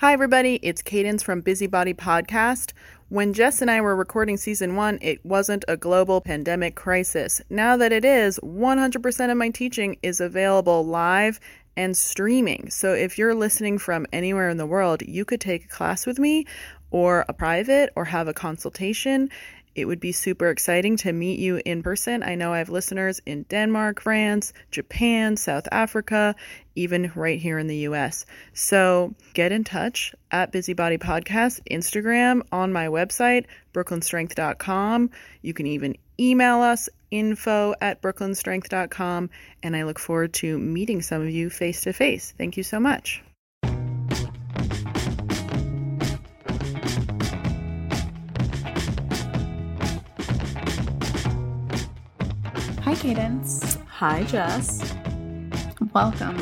Hi, everybody. It's Cadence from Busybody Podcast. When Jess and I were recording season one, it wasn't a global pandemic crisis. Now that it is, 100% of my teaching is available live and streaming. So if you're listening from anywhere in the world, you could take a class with me or a private or have a consultation. It would be super exciting to meet you in person. I know I have listeners in Denmark, France, Japan, South Africa, even right here in the US. So get in touch at Busybody Podcast, Instagram, on my website, brooklynstrength.com. You can even email us info at brooklynstrength.com. And I look forward to meeting some of you face to face. Thank you so much. Cadence. Hi, Jess. Welcome.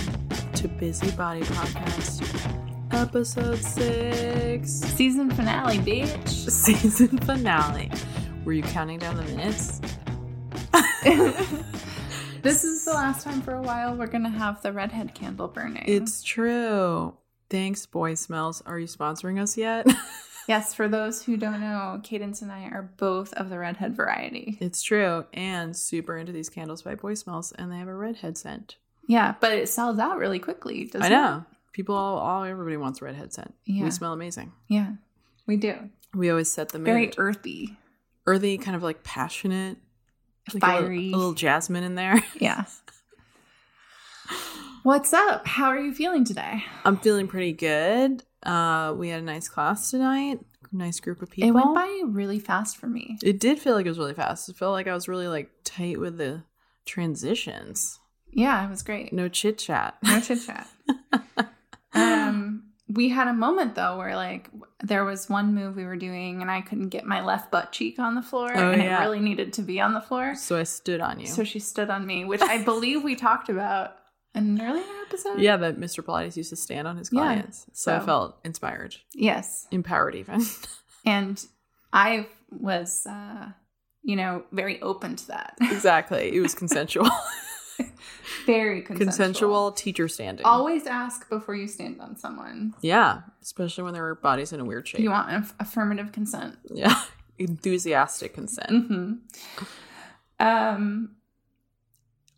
To Busybody Podcast, episode six, Season finale, bitch. season finale. Were you counting down the minutes? This is the last time for a while we're going to have the redhead candle burning. It's true. Thanks, Boy Smells. Are you sponsoring us yet? yes, for those who don't know, Cadence and I are both of the redhead variety. it's true. And super into these candles by Boy Smells, and they have a redhead scent. Yeah, but it sells out really quickly, doesn't it? I know. People, all, all, everybody wants redhead scent. Yeah. We smell amazing. Yeah, we do. We always set the mood. Very earthy. earthy, kind of like passionate, like a little- Fiery. a little jasmine in there. Yeah. What's up? How are you feeling today? I'm feeling pretty good. Uh, we had a nice class tonight. Nice group of people. It went by really fast for me. It did feel like it was really fast. It felt like I was really like tight with the transitions. Yeah, it was great. No chit chat. No chit chat. um, we had a moment though where like there was one move we were doing and I couldn't get my left butt cheek on the floor Oh, and yeah. it really needed to be on the floor. So I stood on you. So she stood on me, which I believe we talked about an earlier episode. yeah, that Mr. Pilates used to stand on his Yeah. clients. So, I felt inspired, Yes. empowered even. And I was uh, you know, very open to that. exactly. It was consensual. very consensual. consensual teacher standing. Always ask before you stand on someone. yeah, especially when their body's in a weird shape. You want aff- affirmative consent. yeah. Enthusiastic consent. hmm Um,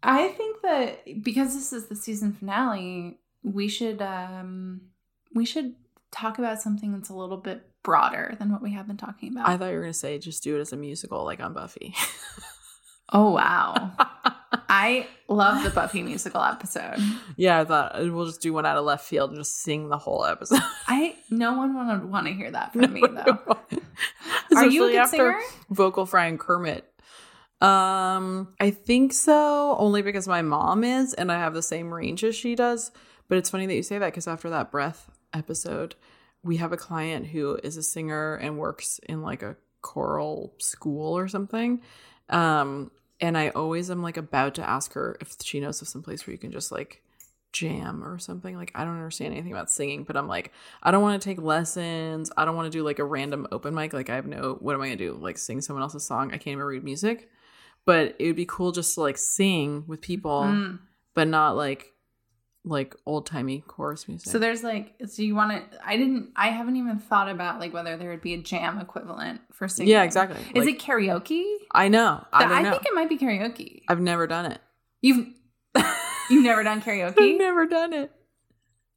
I think that because this is the season finale, we should um we should talk about something that's a little bit broader than what we have been talking about. I thought you were going to say just do it as a musical like on Buffy. oh wow, I love the Buffy musical episode. yeah, I thought we'll just do one out of left field and just sing the whole episode. I no one would want to hear that from me though. Are you a good after singer? Vocal fry and Kermit. Um, I think so, only because my mom is, and I have the same range as she does. But it's funny that you say that because after that breath episode, we have a client who is a singer and works in like a choral school or something. Um, and I always am like about to ask her if she knows of some place where you can just like jam or something. Like I don't understand anything about singing, but I'm like, I don't want to take lessons. I don't want to do like a random open mic. Like I have no what am I gonna do? Like sing someone else's song. I can't even read music. But it would be cool just to like sing with people, Mm. but not like like old timey chorus music. So there's like, so you want to? I didn't. I haven't even thought about like whether there would be a jam equivalent for singing. yeah, exactly. Is Like, it karaoke? I know. I don't know. think it might be karaoke. I've never done it. You've you've never done karaoke I've never done it.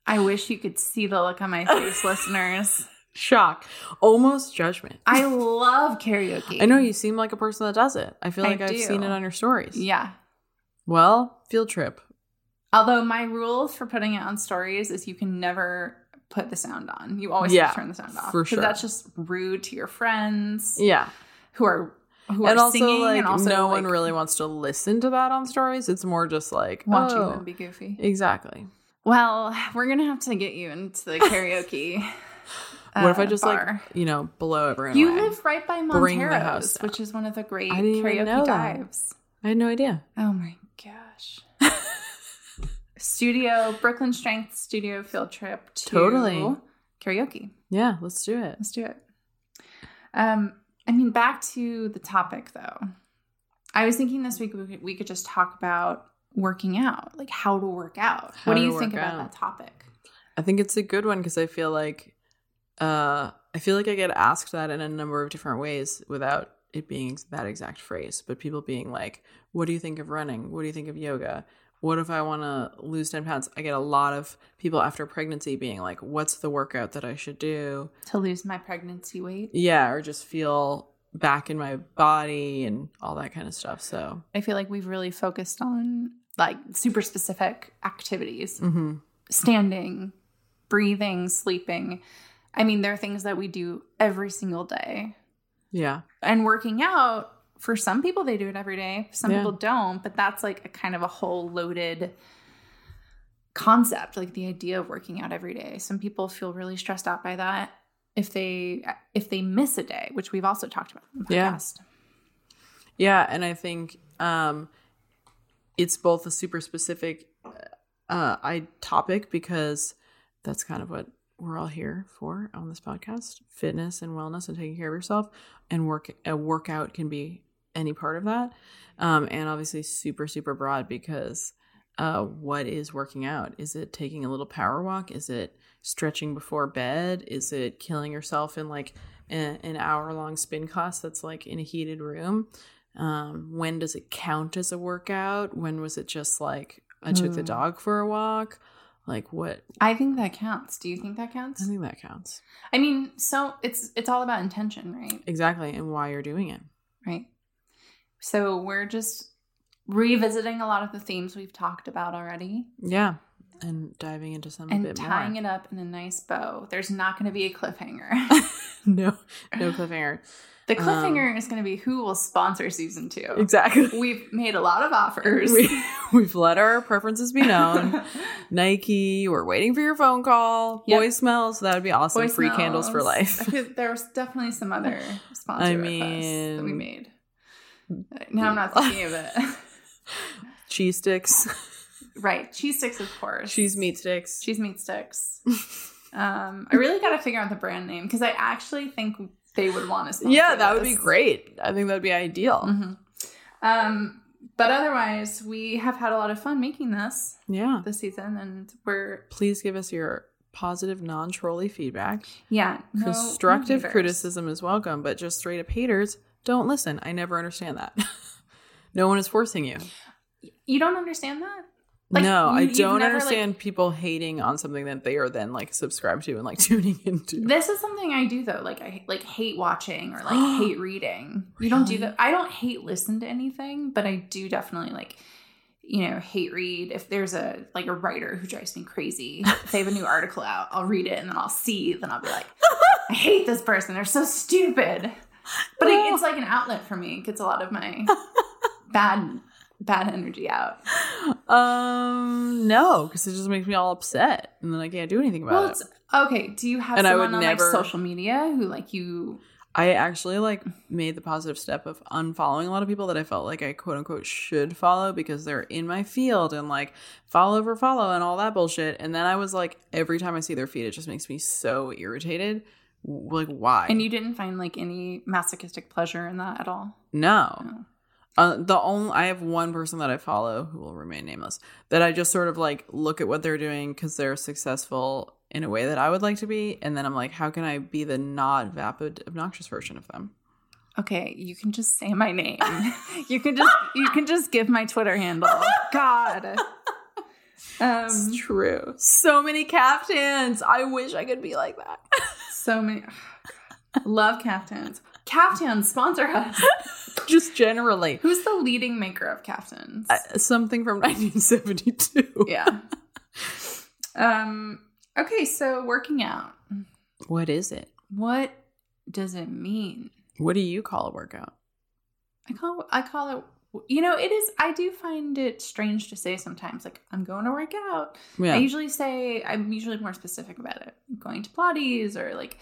I wish you could see the look on my face, listeners. Shock. Almost judgment. I love karaoke. I know you seem like a person that does it. I feel like I've do. seen it on your stories. Yeah. Well, field trip. Although my rules for putting it on stories is you can never put the sound on. You always Yeah, have to turn the sound off. for sure. That's just rude to your friends Yeah. who are who and are also singing like and also no one really wants to listen to that on stories. It's more just like watching oh, them be goofy. Exactly. Well, we're gonna have to get you into the karaoke. what if I uh, just bar. like you know blow everyone You away? live right by Montero's, which is one of the great I didn't even karaoke dives. I had no idea. Oh my gosh. studio, Brooklyn Strength Studio field trip to Totally. karaoke. Yeah, let's do it. Let's do it. Um, I mean, back to the topic though. I was thinking this week we could, we could just talk about working out, like how to work out. How what do you think work about out. that topic? I think it's a good one because I feel like uh I feel like I get asked that in a number of different ways without it being that exact phrase, but people being like, "What do you think of running? What do you think of yoga? What if I want to lose 10 pounds?" I get a lot of people after pregnancy being like, "What's the workout that I should do to lose my pregnancy weight?" Yeah, or just feel back in my body and all that kind of stuff. So, I feel like we've really focused on like super specific activities. mhm. Standing, breathing, sleeping. I mean, there are things that we do every single day. yeah. and working out for some people they do it every day some Yeah. people don't but that's like a kind of a whole loaded concept like the idea of working out every day some people feel really stressed out by that if they if they miss a day which we've also talked about in the Yeah. Yeah, and I think um it's both a super specific uh I topic because that's kind of what we're all here for on this podcast, fitness and wellness and taking care of yourself and work a workout can be any part of that. Um and obviously super super broad because uh what is working out? Is it taking a little power walk? Is it stretching before bed? Is it killing yourself in like a- an hour long spin class that's like in a heated room? um when does it count as a workout when was it just like i took the Mm. dog for a walk like what? I think that counts. Do you think that counts? i think that counts. I mean so it's it's all about intention right? Exactly and why you're doing it. Right. So we're just revisiting a lot of the themes we've talked about already. Yeah and diving into some a and tying more. it up in a nice bow. There's not going to be a cliffhanger. No no cliffhanger The cliffhanger is going to be who will sponsor season two. exactly We've made a lot of offers. we, we've let our preferences be known nike we're waiting for your phone call Yep. voicemail so that would be awesome free candles for life I feel there was definitely some other sponsor I requests that we made. Now I'm not thinking of it. cheese sticks right, cheese sticks, of course. cheese meat sticks cheese meat sticks. um, I really got to figure out the brand name because I actually think they would want to. sponsor yeah that would be great i think that'd be ideal Mhm. Um, but otherwise, we have had a lot of fun making this yeah this season, and we're please give us your positive, non trolly feedback. yeah no- Constructive no criticism is welcome, but just straight up haters, don't listen. I never understand that. no one is forcing you. You don't understand that? Like, no, I don't never, like- understand people hating on something that they are then like subscribed to and like tuning into. This is something I do though. Like I like hate watching or like hate reading. You don't do that. I don't hate listen to anything, but I do definitely like you know hate read. If there's a like a writer who drives me crazy, if they have a new article out, I'll read it and then I'll see. Then I'll be like, I hate this person. They're so stupid. But it, it's like an outlet for me. It gets a lot of my bad bad energy out. Um, no, because it just makes me all upset, and then I can't do anything about Well, it. okay. Do you have And I someone would on never- like social media who like you? I actually like made the positive step of unfollowing a lot of people that I felt like I quote unquote should follow because they're in my field and like follow over follow and all that bullshit. And then I was like, every time I see their feed, it just makes me so irritated. Like, why? And you didn't find like any masochistic pleasure in that at all? no. No. Uh, the only I have one person that I follow who will remain nameless that I just sort of like look at what they're doing because they're successful in a way that I would like to be, and then I'm like, how can I be the not vapid, obnoxious version of them? Okay, you can just say my name. you can just you can just give my Twitter handle. God. Um It's true. So many captains. I wish I could be like that. so many love caftans. Caftans sponsor us. Just generally. Who's the leading maker of caftans? Uh, something from 1972. yeah. Um okay, so working out. What is it? What does it mean? What do you call a workout? I call I call it you know, it is I do find it strange to say sometimes like I'm going to work out. Yeah. I usually say I'm usually more specific about it. I'm going to Pilates or like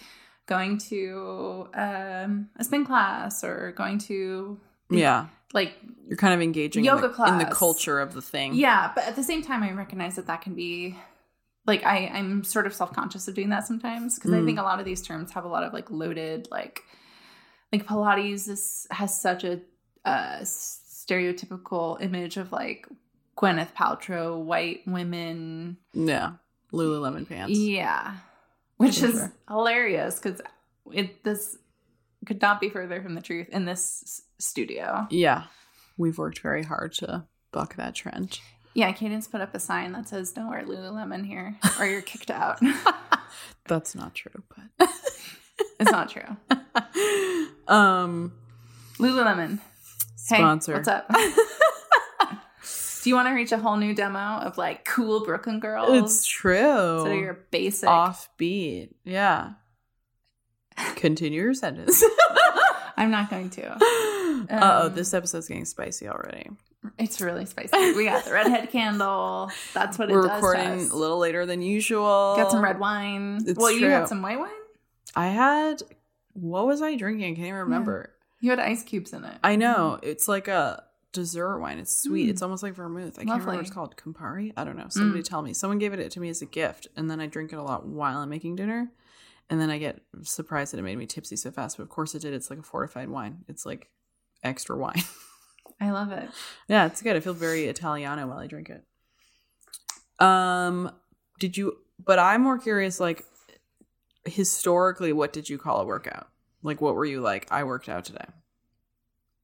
going to um, a spin class or going to yeah. like You're kind of engaging Yoga in, the, in the culture of the thing. yeah. But at the same time, I recognize that that can be like I I'm sort of self conscious of doing that sometimes because I Mm. think a lot of these terms have a lot of like loaded like like Pilates is, has such a uh, stereotypical image of like Gwyneth Paltrow, white women, Yeah. Lululemon pants. Yeah, which is sure. hilarious because it this could not be further from the truth in this studio. Yeah. We've worked very hard to buck that trend. Yeah, Cadence put up a sign that says "Don't wear Lululemon here, or you're kicked out." That's not true, but it's not true. um Lululemon, hey, sponsor. what's up? Do you want to reach a whole new demo of like cool Brooklyn girls? It's true. So your basic. offbeat. Yeah. Continue your sentence. I'm not going to. uh oh, Um, this episode's getting spicy already. It's really spicy. We got the redhead candle. That's what it We're does. to recording a little later than usual. Got some red wine. It's well, you had some white wine. I had what was I drinking? I can't even remember. You had ice cubes in it. I know. It's like a dessert wine. It's sweet. Mm. It's almost like vermouth. I can't remember what it's called. Campari? I don't know. Somebody Mm. tell me. Someone gave it to me as a gift, and then I drink it a lot while I'm making dinner. And then I get surprised that it made me tipsy so fast. But of course it did. It's like a fortified wine. It's like extra wine. I love it. yeah, it's good. I feel very Italiano while I drink it. Um, did you? But I'm more curious. Like historically, what did you call a workout? Like, what were you like? I worked out today,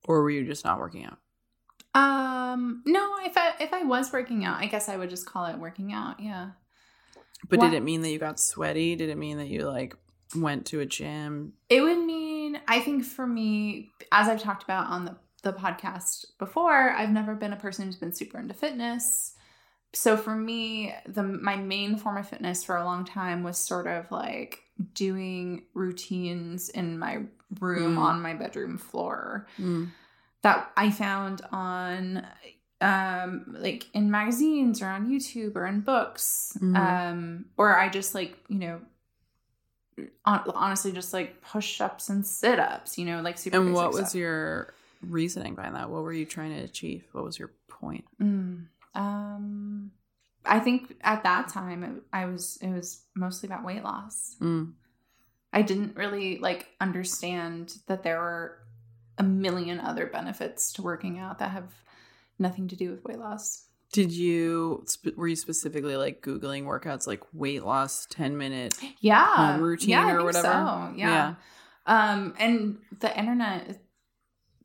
or were you just not working out? Um, no, if I if I was working out, I guess I would just call it working out. Yeah. But What- did it mean that you got sweaty? Did it mean that you like went to a gym? It would mean, I think for me, as I've talked about on the, the podcast before, I've never been a person who's been super into fitness. So for me, the my main form of fitness for a long time was sort of like doing routines in my room Mm. on my bedroom floor Mm. That I found on um like in magazines or on YouTube or in books Mhm. um or I just like you know hon- honestly just like push-ups and sit-ups you know like super And what was stuff. your reasoning behind that? What were you trying to achieve? What was your point? Mm, um I think at that time it, I was it was mostly about weight loss Mm. I didn't really like understand that there were a million other benefits to working out that have nothing to do with weight loss. Did you were you specifically like googling workouts like weight loss ten minute? Yeah, Home routine yeah, or whatever? So. Yeah. Um, and the internet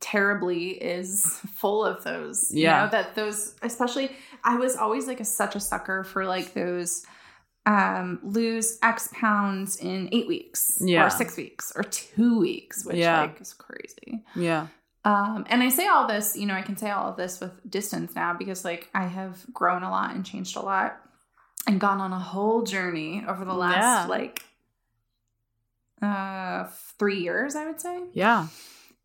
terribly is full of those. You Yeah. know, that those, especially, I was always like a such a sucker for like those um lose x pounds in eight weeks Yeah. or six weeks or two weeks which Yeah. like is crazy Yeah. Um, and I say all this, you know, I can say all of this with distance now because like I have grown a lot and changed a lot and gone on a whole journey over the last Yeah. like uh 3 years, I would say. Yeah.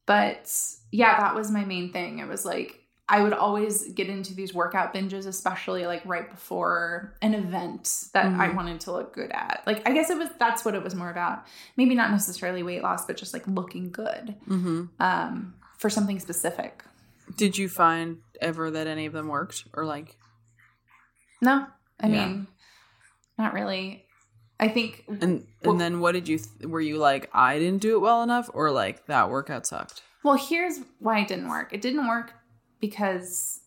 But yeah, that was my main thing. It was like I would always get into these workout binges, especially like right before an event that I Mhm. wanted to look good at. Like I guess it was that's what it was more about. Maybe not necessarily weight loss, but just like looking good hmm um, for something specific. Did you find ever that any of them worked or like? No, I Yeah. mean, not really. I think And and Well- then what did you? Th- were you like I didn't do it well enough or like that workout sucked? well, here's why it didn't work. It didn't work because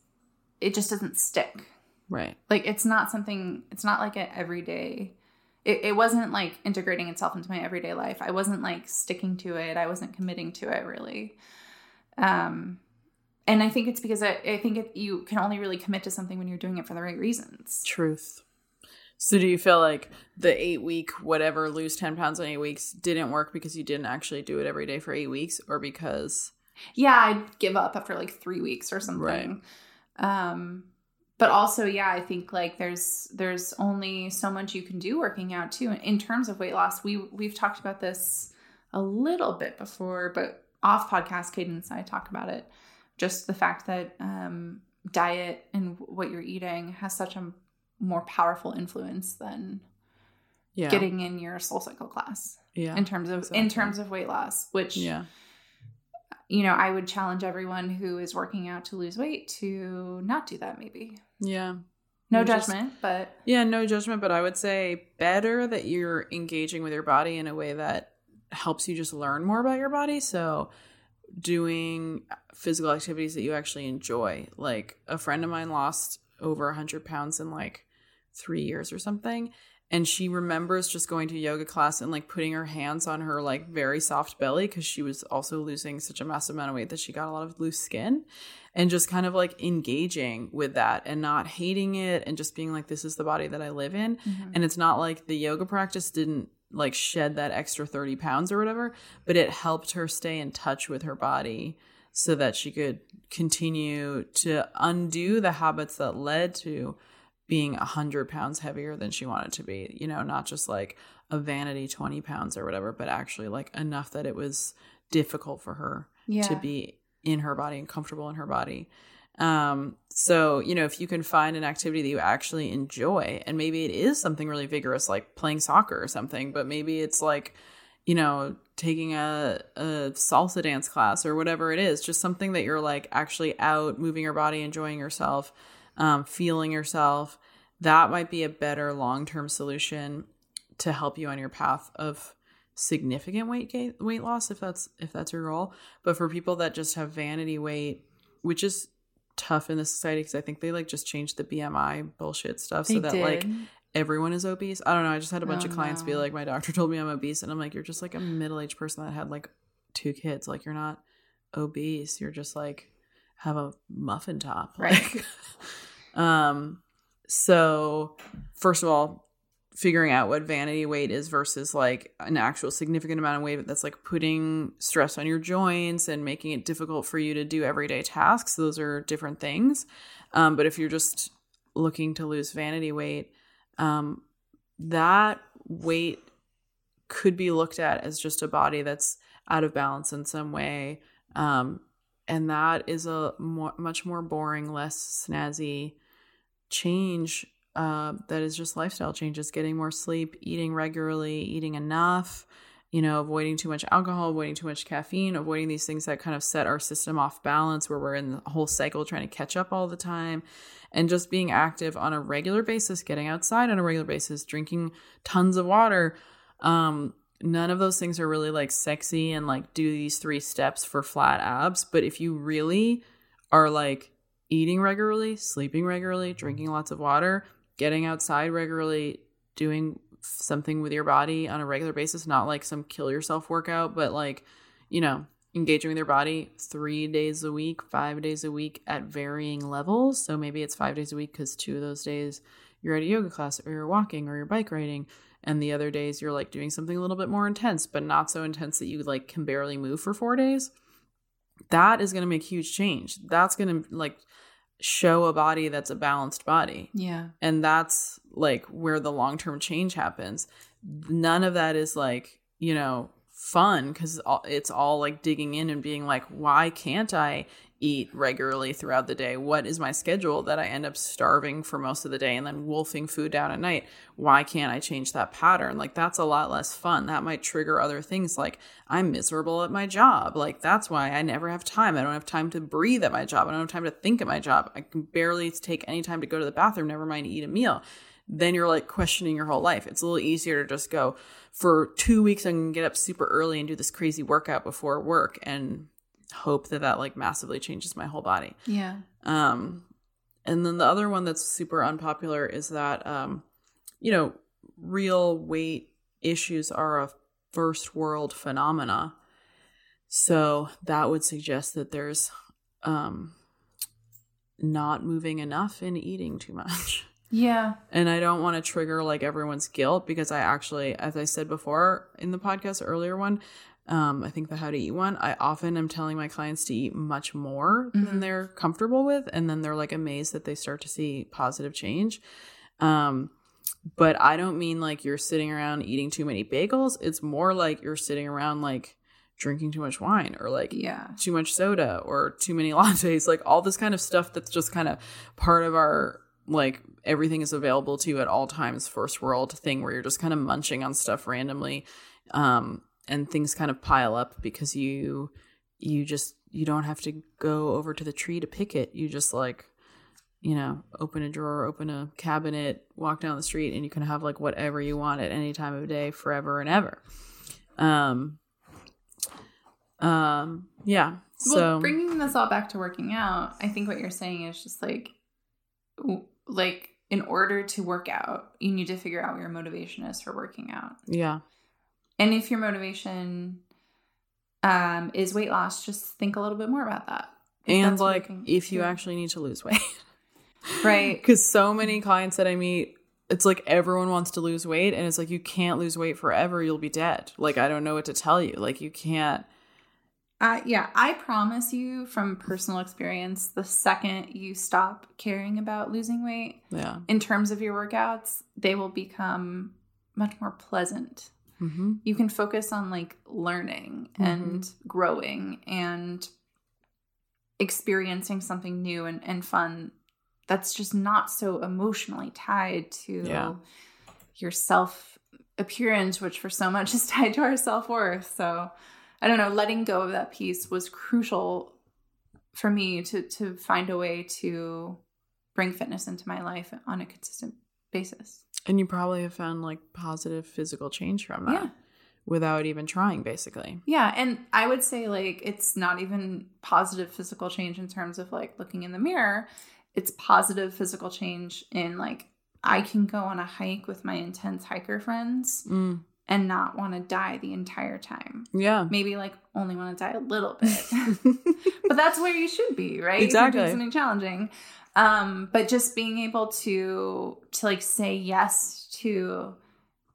it just doesn't stick. Right. Like it's not something. It's not like an everyday. It, it wasn't like integrating itself into my everyday life. I wasn't like sticking to it. I wasn't committing to it really. Um, and I think it's because I, I think it, you can only really commit to something when you're doing it for the right reasons. Truth. So do you feel like the eight week whatever lose ten pounds in eight weeks didn't work because you didn't actually do it every day for eight weeks, or because yeah i'd give up after like three weeks or something. Um but also yeah i think like there's there's only so much you can do working out too. In terms of weight loss we we've talked about this a little bit before but off podcast cadence and i talk about it. Just the fact that um diet and what you're eating has such a more powerful influence than yeah, getting in your soul cycle class yeah, in terms of in terms of weight loss which yeah, you know, I would challenge everyone who is working out to lose weight to not do that, maybe. yeah. No just- judgment, but Yeah, no judgment, but I would say better that you're engaging with your body in a way that helps you just learn more about your body. So, doing physical activities that you actually enjoy. Like a friend of mine lost over 100 pounds in like three years or something. And she remembers just going to yoga class and like putting her hands on her like very soft belly because she was also losing such a massive amount of weight that she got a lot of loose skin and just kind of like engaging with that and not hating it and just being like this is the body that i live in mm-hmm. and it's not like the yoga practice didn't like shed that extra 30 pounds or whatever but it helped her stay in touch with her body so that she could continue to undo the habits that led to being 100 pounds heavier than she wanted to be, you know, not just like a vanity 20 pounds or whatever, but actually like enough that it was difficult for her yeah. to be in her body and comfortable in her body. Um, so, you know, if you can find an activity that you actually enjoy, and maybe it is something really vigorous like playing soccer or something, but maybe it's like, you know, taking a, a salsa dance class or whatever it is, just something that you're like actually out, moving your body, enjoying yourself um, feeling yourself, that might be a better long term solution to help you on your path of significant weight gain, weight loss if that's if that's your goal. But for people that just have vanity weight, which is tough in this society because I think they like just changed the BMI bullshit stuff they so that did. like everyone is obese. I don't know. I just had a bunch oh, of clients no. be like, my doctor told me I'm obese, and I'm like, you're just like a middle aged person that had like two kids. Like you're not obese. You're just like have a muffin top. Right. Like, um, so first of all, figuring out what vanity weight is versus like an actual significant amount of weight that's like putting stress on your joints and making it difficult for you to do everyday tasks. Those are different things. Um, but if you're just looking to lose vanity weight, um, that weight could be looked at as just a body that's out of balance in some way. Um, and that is a more, much more boring, less snazzy change uh, that is just lifestyle changes. Getting more sleep eating regularly eating enough you know avoiding too much alcohol avoiding too much caffeine avoiding these things that kind of set our system off balance where we're in the whole cycle trying to catch up all the time. And just being active on a regular basis getting outside on a regular basis drinking tons of water um, none of those things are really like sexy and like do these three steps for flat abs but if you really are like eating regularly sleeping regularly drinking mm-hmm. lots of water getting outside regularly doing something with your body on a regular basis not like some kill yourself workout but like you know engaging with your body three days a week five days a week at varying levels. So maybe it's five days a week because two of those days you're at a yoga class or you're walking or you're bike riding and the other days you're like doing something a little bit more intense but not so intense that you like can barely move for four days that is going to make huge change. That's going to like show a body that's a balanced body. Yeah. And that's like where the long-term change happens. None of that is like you know fun because it's all like digging in and being like why can't i eat regularly throughout the day? What is my schedule that I end up starving for most of the day and then wolfing food down at night? Why can't I change that pattern? Like, that's a lot less fun. That might trigger other things like I'm miserable at my job. Like, that's why I never have time. I don't have time to breathe at my job. I don't have time to think at my job. I can barely take any time to go to the bathroom, never mind eat a meal. Then you're like questioning your whole life. It's a little easier to just go for two weeks. I can get up super early and do this crazy workout before work and hope that that like massively changes my whole body. Yeah. Um, and then the other one that's super unpopular is that, um, you know, real weight issues are a first world phenomena. So that would suggest that there's um, not moving enough and eating too much. Yeah. And I don't want to trigger like everyone's guilt because I actually, as I said before in the podcast earlier one, um, I think the how to eat one, I often am telling my clients to eat much more mm-hmm. than they're comfortable with. And then they're like amazed that they start to see positive change. Um, but I don't mean like you're sitting around eating too many bagels. It's more like you're sitting around like drinking too much wine or like yeah. too much soda or too many lattes, like all this kind of stuff that's just kind of part of our like everything is available to you at all times first world thing where you're just kind of munching on stuff randomly. Um, and things kind of pile up because you you just you don't have to go over to the tree to pick it. You just like you know, open a drawer, open a cabinet, walk down the street, and you can have like whatever you want at any time of day, forever and ever. Um, um, yeah. Well, so bringing this all back to working out, I think what you're saying is just like, like in order to work out, you need to figure out what your motivation is for working out. Yeah. And if your motivation um, is weight loss, just think a little bit more about that. And like if you actually need to lose weight. right, Because so many clients that I meet, it's like everyone wants to lose weight, and it's like you can't lose weight forever. You'll be dead. Like I don't know what to tell you. Like you can't. uh, yeah, I promise you from personal experience, the second you stop caring about losing weight, Yeah. in terms of your workouts, they will become much more pleasant. Mm-hmm. You can focus on like learning and growing and experiencing something new and, and fun that's just not so emotionally tied to Yeah. your self appearance, which for so much is tied to our self worth. So I don't know, letting go of that piece was crucial for me to to find a way to bring fitness into my life on a consistent basis. And you probably have found like positive physical change from that Yeah. without even trying, basically. Yeah, and I would say like it's not even positive physical change in terms of like looking in the mirror. It's positive physical change in like I can go on a hike with my intense hiker friends Mm. and not want to die the entire time. Yeah. Maybe like only want to die a little bit. but that's where you should be, right? Exactly. doing something challenging. Um, but just being able to to like say yes to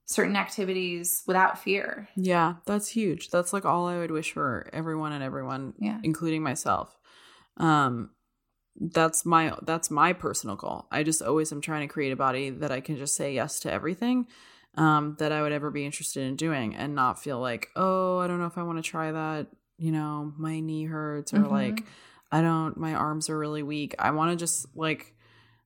certain activities without fear. yeah, that's huge. That's like all I would wish for everyone and everyone, Yeah. including myself. Um, that's my that's my personal goal. I just always am trying to create a body that I can just say yes to everything um, that I would ever be interested in doing, and not feel like, oh, I don't know if I want to try that. You know, my knee hurts, or Mhm. like, I don't, my arms are really weak. I want to just like,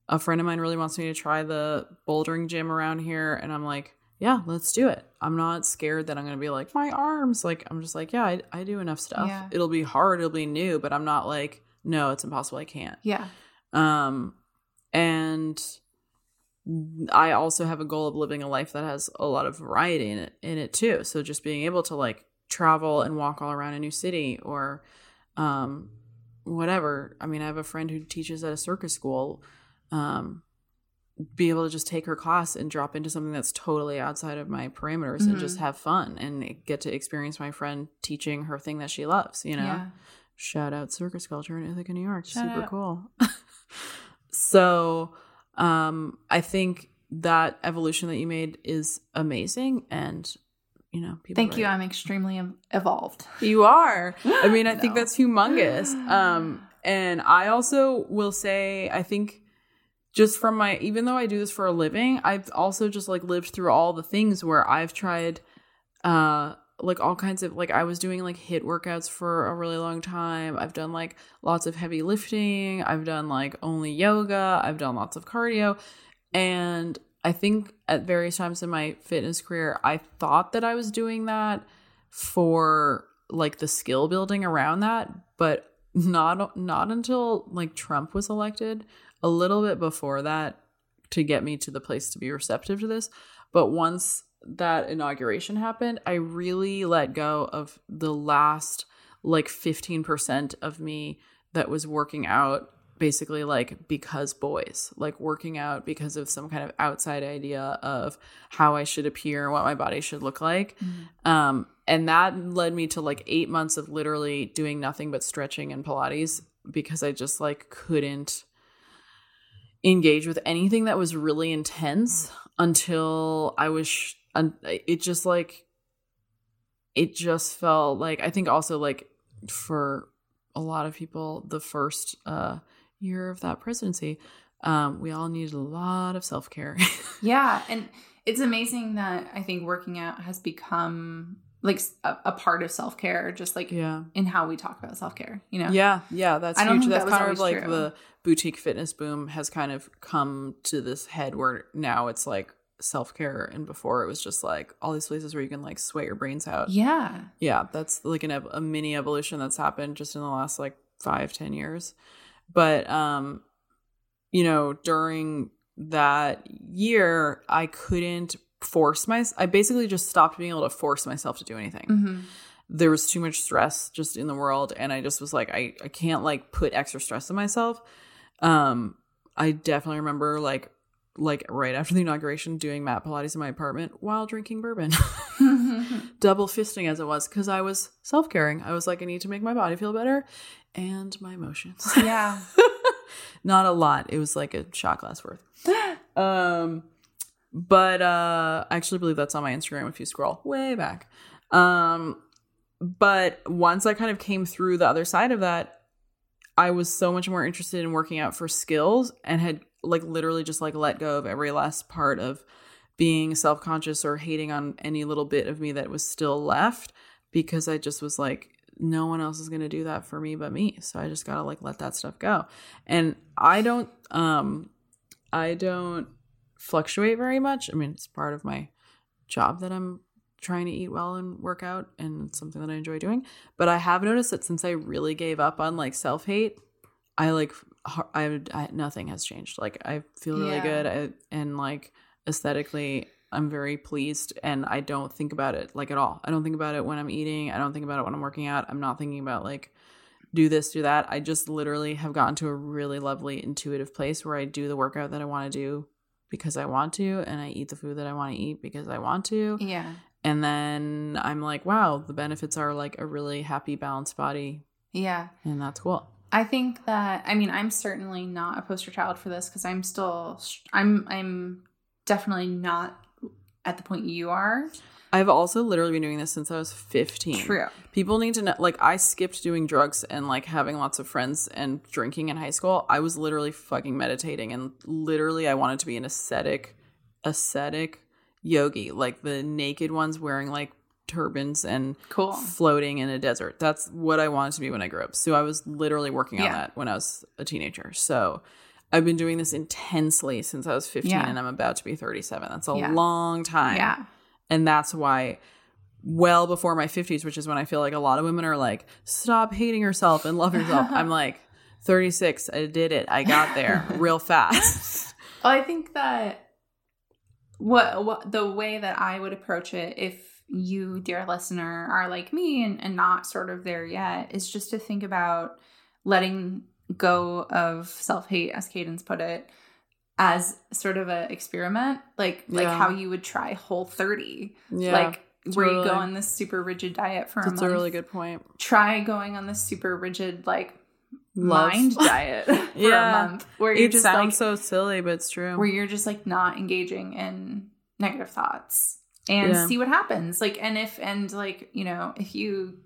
a friend of mine really wants me to try the bouldering gym around here, and I'm like, yeah, let's do it. I'm not scared that I'm gonna be like my arms. Like, I'm just like, yeah, I, I do enough stuff. Yeah. It'll be hard, it'll be new, but I'm not like, no, it's impossible. I can't. Yeah. Um, and I also have a goal of living a life that has a lot of variety in it in it too. So just being able to like travel and walk all around a new city or um whatever. I mean, I have a friend who teaches at a circus school. Um be able to just take her class and drop into something that's totally outside of my parameters and just Mhm. have fun and get to experience my friend teaching her thing that she loves, you know? Yeah. Shout out circus culture in Ithaca, New York. Shout Super out. cool. so um I think that evolution that you made is amazing and you know people Thank you. I'm extremely evolved. you are. I mean, I think that's humongous. Um and I also will say I think just from my even though I do this for a living, I've also just like lived through all the things where I've tried uh like all kinds of like I was doing like HIIT workouts for a really long time. I've done like lots of heavy lifting. I've done like only yoga. I've done lots of cardio. And I think at various times in my fitness career, I thought that I was doing that for like the skill building around that, but not not until like Trump was elected, a little bit before that to get me to the place to be receptive to this. But once that inauguration happened, I really let go of the last like 15% of me that was working out basically like because boys, like working out because of some kind of outside idea of how I should appear, what my body should look like. Um, and that led me to like eight months of literally doing nothing but stretching and Pilates because I just like couldn't engage with anything that was really intense until I was, sh- un- it just like, it just felt like, I think also like for a lot of people, the first uh, year of that presidency, um, we all needed a lot of self care. Yeah, and it's amazing that I think working out has become like a part of self care, just like yeah. in how we talk about self care. You know, Yeah, yeah, that's I don't huge. think That's that was kind of like true. the boutique fitness boom has kind of come to this head where now it's like self care, and before it was just like all these places where you can like sweat your brains out. yeah, Yeah, that's like an a mini evolution that's happened just in the last like five ten years. But um, you know, during that year, I couldn't force my. I basically just stopped being able to force myself to do anything hmm there was too much stress just in the world and i just was like i, I can't like put extra stress on myself um i definitely remember like like right after the inauguration doing mat pilates in my apartment while drinking bourbon. Double fisting as it was because I was self caring. I was like, I need to make my body feel better and my emotions. yeah. Not a lot. It was like a shot glass worth. Um, but uh, I actually believe that's on my Instagram if you scroll way back. Um, but once I kind of came through the other side of that, I was so much more interested in working out for skills and had like literally just like let go of every last part of being self conscious or hating on any little bit of me that was still left because I just was like, no one else is going to do that for me but me. So I just got to like let that stuff go. And I don't, um, I don't fluctuate very much. I mean, it's part of my job that I'm trying to eat well and work out and it's something that I enjoy doing. But I have noticed that since I really gave up on like self hate, I like I, I nothing has changed. Like I feel really Yeah. good I, and like aesthetically I'm very pleased and I don't think about it like at all. I don't think about it when I'm eating. I don't think about it when I'm working out. I'm not thinking about like do this, do that. I just literally have gotten to a really lovely intuitive place where I do the workout that I want to do because I want to and I eat the food that I want to eat because I want to. Yeah. And then I'm like, wow, the benefits are like a really happy balanced body Yeah. and that's cool. I think that I mean I'm certainly not a poster child for this because I'm still I'm I'm definitely not at the point you are. I've also literally been doing this since I was 15. True. People need to know like I skipped doing drugs and like having lots of friends and drinking in high school. I was literally fucking meditating and literally I wanted to be an ascetic ascetic yogi, like the naked ones wearing like turbans and Cool. floating in a desert. That's what I wanted to be when I grew up. So I was literally working on Yeah. that when I was a teenager. So I've been doing this intensely since I was 15 Yeah. and I'm about to be 37. That's a Yeah. long time. Yeah. And that's why well before my 50s, which is when I feel like a lot of women are like, stop hating yourself and love yourself. I'm like, 36, I did it. I got there real fast. Well, I think that what what the way that I would approach it if you, dear listener, are like me and, and not sort of there yet, is just to think about letting go of self hate, as Cadence put it, as sort of an experiment, like like Yeah. how you would try Whole 30, Yeah. like where you go on this super rigid diet for a month. that's a really good point. Try going on this super rigid like Love. mind diet for Yeah. a month, where you're just sounds like so silly, but it's true. where you're just like not engaging in negative thoughts and Yeah. see what happens like and if and like you know if you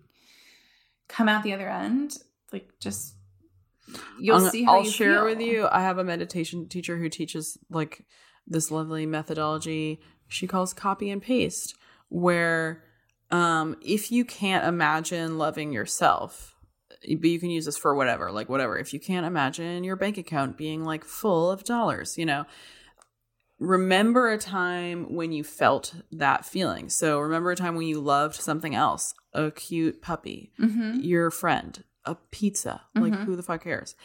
come out the other end like just you'll I'll- see how I'll you share feel. with you. I have a meditation teacher who teaches like this lovely methodology she calls copy and paste, where um, if you can't imagine loving yourself, but you can use this for whatever, like whatever. If you can't imagine your bank account being like full of dollars, you know, remember a time when you felt that feeling. So remember a time when you loved something else, a cute puppy, Mhm. your friend, a pizza. Like, Mhm. who the fuck cares?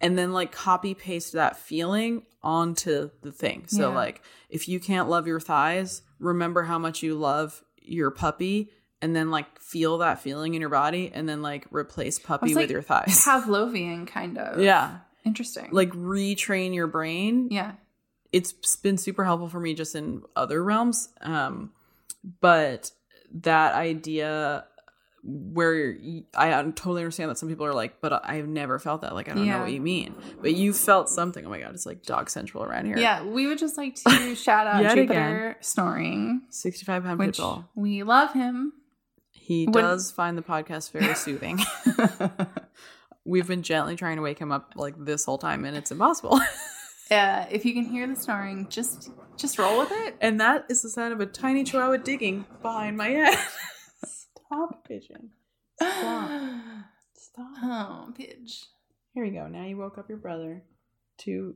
And then, like, copy paste that feeling onto the thing. So, Yeah. like, if you can't love your thighs, remember how much you love your puppy. And then, like, feel that feeling in your body. And then, like, replace puppy with like your thighs. Pavlovian kind of yeah. interesting Like, retrain your brain yeah it's been super helpful for me just in other realms um but that idea where I totally understand that some people are like but I've never felt that like I don't Yeah. know what you mean. But you felt something. Oh my god it's like dog central around here. Yeah we would just like to shout out jupiter snoring 65 pound pitbull. we love him. He When- does find the podcast very soothing. We've been gently trying to wake him up like this whole time and it's impossible uh, if you can hear the snoring just just roll with it and that is the sound of a tiny chihuahua digging behind my head stop pigeon Stop. Stop. oh pidge Here we go. Now you woke up your brother to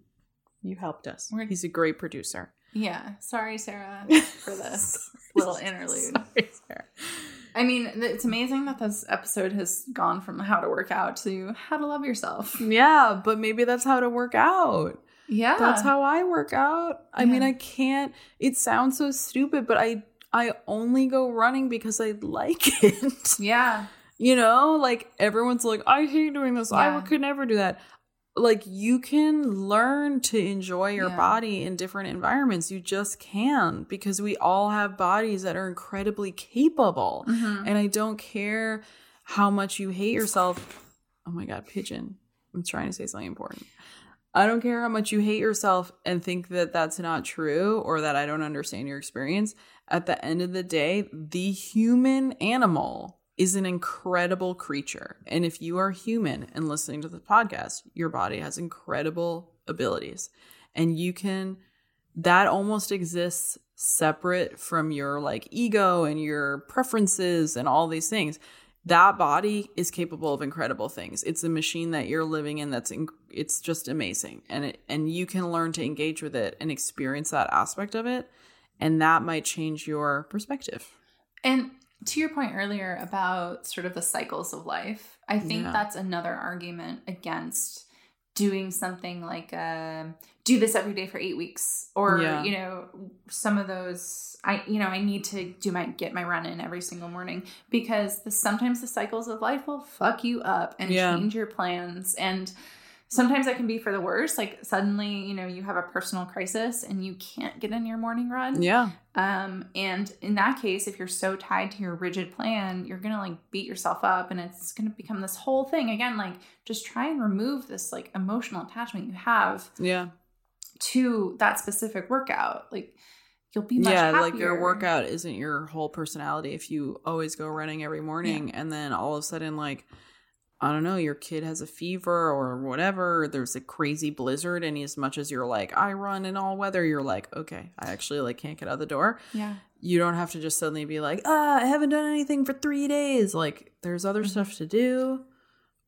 you helped us. We're- He's a great producer. Yeah, sorry, Sarah, for this little interlude. Sorry, Sarah. I mean, it's amazing that this episode has gone from how to work out to how to love yourself. Yeah, but maybe that's how to work out. Yeah, That's how I work out. I mean, I can't it sounds so stupid, but I I only go running because I like it. Yeah, You know, like everyone's like, I hate doing this. I could never do that. like you can learn to enjoy your Yeah. body in different environments. You just can because we all have bodies that are incredibly capable. Mhm. And I don't care how much you hate yourself. Oh my God, pigeon. I'm trying to say something important. I don't care how much you hate yourself and think that that's not true or that I don't understand your experience. At the end of the day, the human animal is an incredible creature. And if you are human and listening to the podcast, your body has incredible abilities. And you can, that almost exists separate from your like ego and your preferences and all these things that body is capable of incredible things. It's a machine that you're living in that's in, it's just amazing. And it, and you can learn to engage with it and experience that aspect of it and that might change your perspective. And to your point earlier about sort of the cycles of life, I think Yeah. that's another argument against doing something like uh, do this every day for eight weeks, or Yeah. you know, some of those. I you know I need to do my get my run in every single morning because the, sometimes the cycles of life will fuck you up and Yeah. change your plans and. Sometimes that can be for the worse. Like suddenly, you know, you have a personal crisis and you can't get in your morning run. yeah Um, and in that case, if you're so tied to your rigid plan, you're gonna like beat yourself up and it's gonna become this whole thing. Again, like just try and remove this like emotional attachment you have yeah to that specific workout. Like you'll be much yeah happier. like your workout isn't your whole personality if you always go running every morning and then all of a sudden like i don't know your kid has a fever or whatever there's a crazy blizzard and as much as you're like i run in all weather you're like okay i actually like can't get out the door Yeah. you don't have to just suddenly be like ah i haven't done anything for three days like there's other Mhm. stuff to do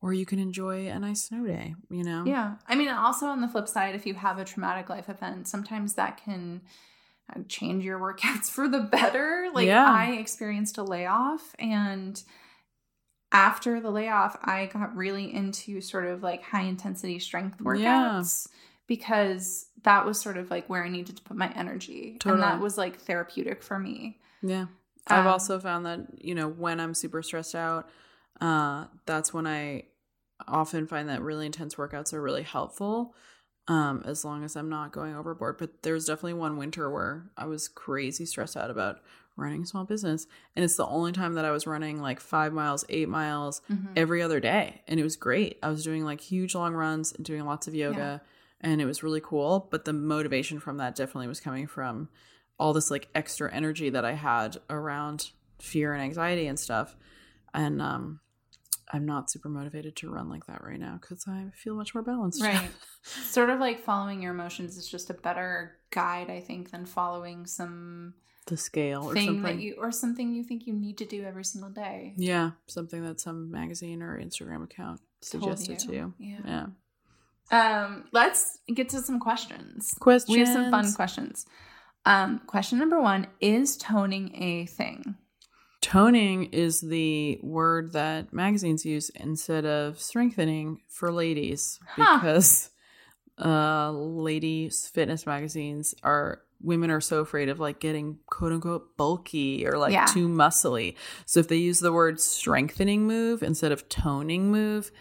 or you can enjoy a nice snow day you know Yeah. I mean, also on the flip side, if you have a traumatic life event, sometimes that can uh, change your workouts for the better. Like, Yeah. I experienced a layoff, and after the layoff, I got really into sort of like high intensity strength Yeah. workouts because that was sort of like where I needed to put my energy. Totally. And that was like therapeutic for me. Yeah. I've Um, also found that, you know, when I'm super stressed out, uh, that's when I often find that really intense workouts are really helpful. Um, as long as I'm not going overboard. But there's definitely one winter where I was crazy stressed out about running a small business. And it's the only time that I was running like five miles, eight miles Mhm. every other day. And it was great. I was doing like huge long runs and doing lots of yoga. And it was really cool. But the motivation from that definitely was coming from all this like extra energy that I had around fear and anxiety and stuff. And um I'm not super motivated to run like that right now because I feel much more balanced. Right. sort of like following your emotions is just a better guide, I think, than following some the scale or thing something. that you or something you think you need to do every single day. yeah, something that some magazine or Instagram account suggested to you. Yeah. Yeah. Um, let's get to some questions. Questions. We have some fun questions. Um, question number one: Is toning a thing? Toning is the word that magazines use instead of strengthening for ladies Huh. because uh ladies fitness magazines are women are so afraid of like getting quote unquote bulky or like Yeah. too muscly. So if they use the word strengthening move instead of toning move,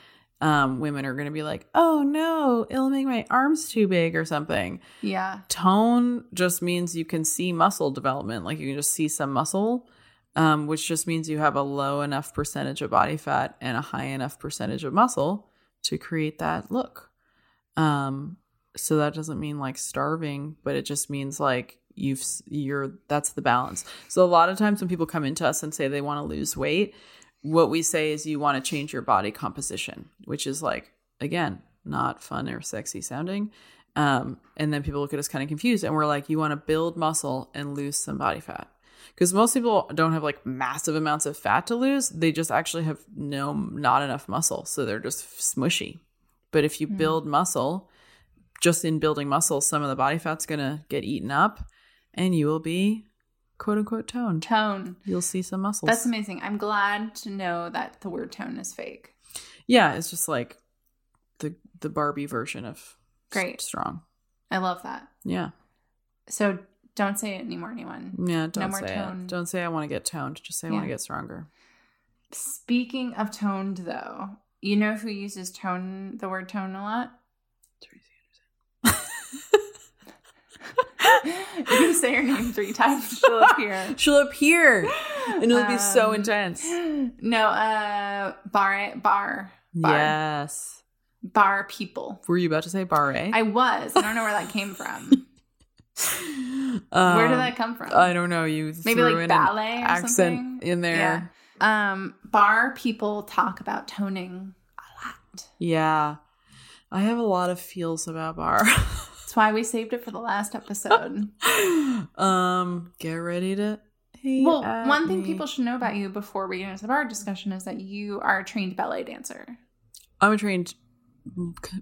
um women are going to be like, "Oh no, it'll make my arms too big or something." Yeah. tone just means you can see muscle development like you can just see some muscle um, which just means you have a low enough percentage of body fat and a high enough percentage of muscle to create that look um, so that doesn't mean like starving but it just means like you've you're that's the balance so a lot of times when people come into us and say they want to lose weight what we say is you want to change your body composition which is like again not fun or sexy sounding um, and then people look at us kind of confused and we're like, you want to build muscle and lose some body fat. Because most people don't have like massive amounts of fat to lose. They just actually have no, not enough muscle. So they're just smushy. But if you Hmm. build muscle, just in building muscle, some of the body fat's going to get eaten up and you will be quote unquote toned. Tone. You'll see some muscles. That's amazing. I'm glad to know that the word tone is fake. yeah. It's just like the, the Barbie version of Great. strong. I love that. Yeah. So don't say it anymore, anyone. Yeah, don't more say tone. it. Don't say I want to get toned. Just say I want to get stronger. Speaking of toned, though, you know who uses tone, the word tone a lot? If you say her name three times, she'll appear. She'll appear, and it'll be so Um, intense. No, uh, barre, barre, barre, Yes. barre people. Were you about to say barre? I was. I don't know where that came from. where did that come from? Um, I don't know. You Maybe threw like in an ballet or accent something. in there. Yeah. Um, barre people talk about toning a lot. Yeah. I have a lot of feels about barre. Why we saved it for the last episode. um, get ready to. well, one thing me. people should know about you before we get into the barre discussion is that you are a trained ballet dancer. I'm a trained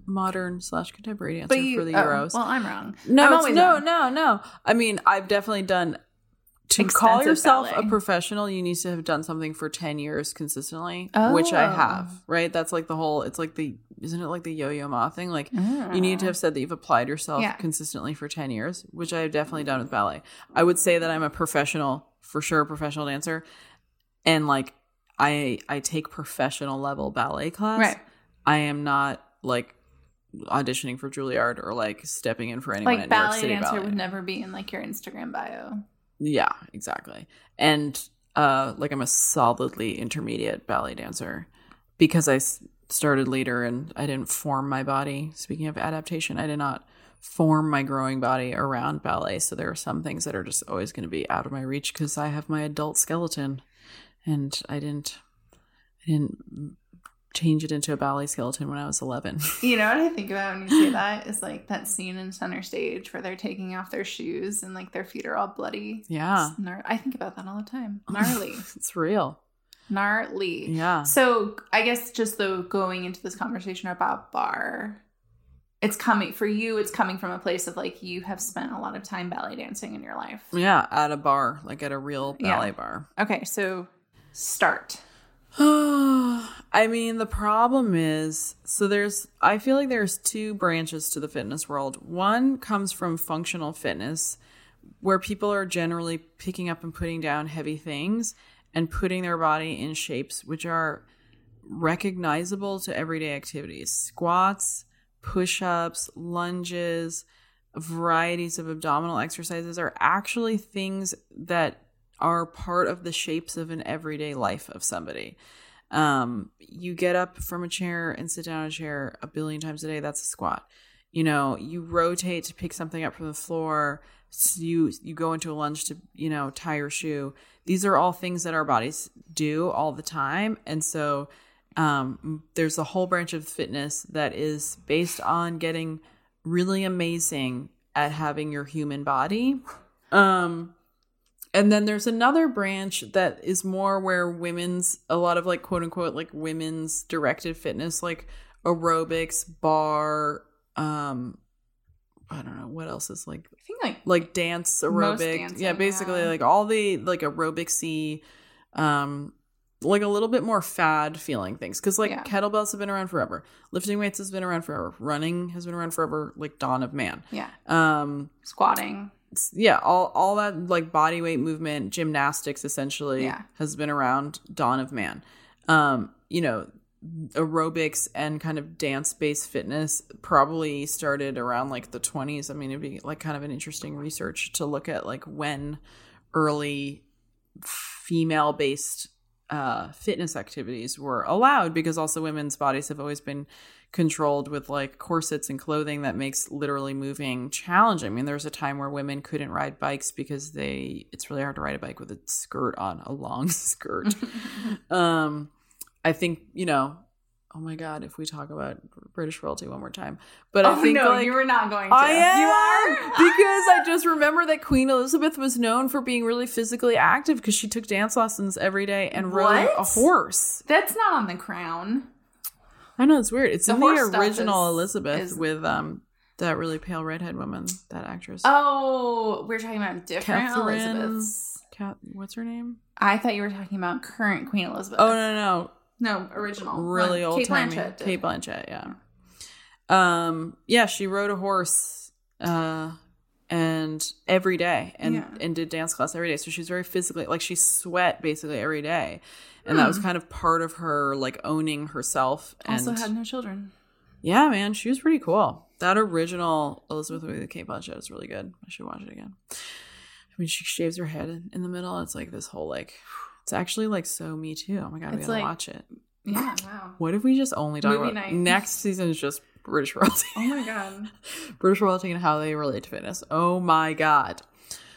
modern slash contemporary dancer you, for the oh, Euros. well, I'm wrong. no, I'm no, wrong. no, no. I mean, I've definitely done. To call yourself ballet. a professional, you need to have done something for ten years consistently, which I Oh. have. Right? That's like the whole. It's like the isn't it like the yo-yo ma thing? Like you need to ah. have said that you've applied yourself Yeah. consistently for 10 years which i have definitely done with ballet i would say that i'm a professional for sure a professional dancer and like i i take professional level ballet class Right. i am not like auditioning for juilliard or like stepping in for anyone Like at New York ballet City dancer ballet. would never be in like your Instagram bio. Yeah exactly. And uh like i'm a solidly intermediate ballet dancer because i s- started later and i didn't form my body. Speaking of adaptation i did not form my growing body around ballet. So there are some things that are just always going to be out of my reach because i have my adult skeleton and i didn't i didn't change it into a ballet skeleton when i was 11 You know what I think about when you say that is like that scene in Center Stage where they're taking off their shoes and like their feet are all bloody. yeah gnar- I think about that all the time. Gnarly, it's real gnarly. yeah So I guess just though going into this conversation about barre, it's coming for you. It's coming from a place of like you have spent a lot of time ballet dancing in your life. yeah at a barre like at a real Yeah. ballet barre Okay, so start. I mean, the problem is so there's, I feel like there's two branches to the fitness world. One comes from functional fitness, where people are generally picking up and putting down heavy things and putting their body in shapes which are recognizable to everyday activities squats, push ups, lunges, varieties of abdominal exercises are actually things that are part of the shapes of an everyday life of somebody. Um, you get up from a chair and sit down in a chair a billion times a day. That's a squat. You know, you rotate to pick something up from the floor. s- You you go into a lunge to you know tie your shoe. These are all things that our bodies do all the time, and so um, there's a whole branch of fitness that is based on getting really amazing at having your human body. Um, and then there's another branch that is more where women's a lot of like quote unquote like women's directed fitness like aerobics barre um i don't know what else is like I think like like dance aerobic dancing, yeah basically yeah. like all the like aerobicsy um like a little bit more fad feeling things because like Yeah. kettlebells have been around forever lifting weights has been around forever running has been around forever like dawn of man yeah, um squatting. Yeah all all that like body weight movement gymnastics essentially Yeah. has been around dawn of man um you know aerobics and kind of dance based fitness probably started around like the 20s i mean it'd be like kind of an interesting research to look at like when early female based uh fitness activities were allowed because also women's bodies have always been controlled with like corsets and clothing that makes literally moving challenging. I mean, there was a time where women couldn't ride bikes because they it's really hard to ride a bike with a skirt on, a long skirt. um I think, you know, oh my god, if we talk about British royalty one more time. But I oh think no, like you were not going to. I am You are because I just remember that Queen Elizabeth was known for being really physically active because she took dance lessons every day and rode a horse. That's not on the crown. I know it's weird. It's The in the original is- Elizabeth is- with um that really pale redhead woman, that actress. Oh, we're talking about different Catherine- Elizabeths. Cat, what's her name? I thought you were talking about current Queen Elizabeth. Oh no, no, no, original. really One. old Cate timey. Blanchett. did. Cate Blanchett, yeah. Um, yeah, she rode a horse, uh, and every day, and Yeah. and did dance class every day. So she's very physically like she sweat basically every day, and that was kind of part of her like owning herself. And Hmm. Also had no children. Yeah, man, she was pretty cool. That original Elizabeth with the Cate Blanchett is really good. I should watch it again. I mean, she shaves her head in the middle. It's like this whole like, it's actually like so me too. Oh my god, we It's gotta like- watch it. Yeah, wow. What if we just only talk Movie about night. next season is just British royalty, Oh my god. British royalty and how they relate to fitness. Oh my god,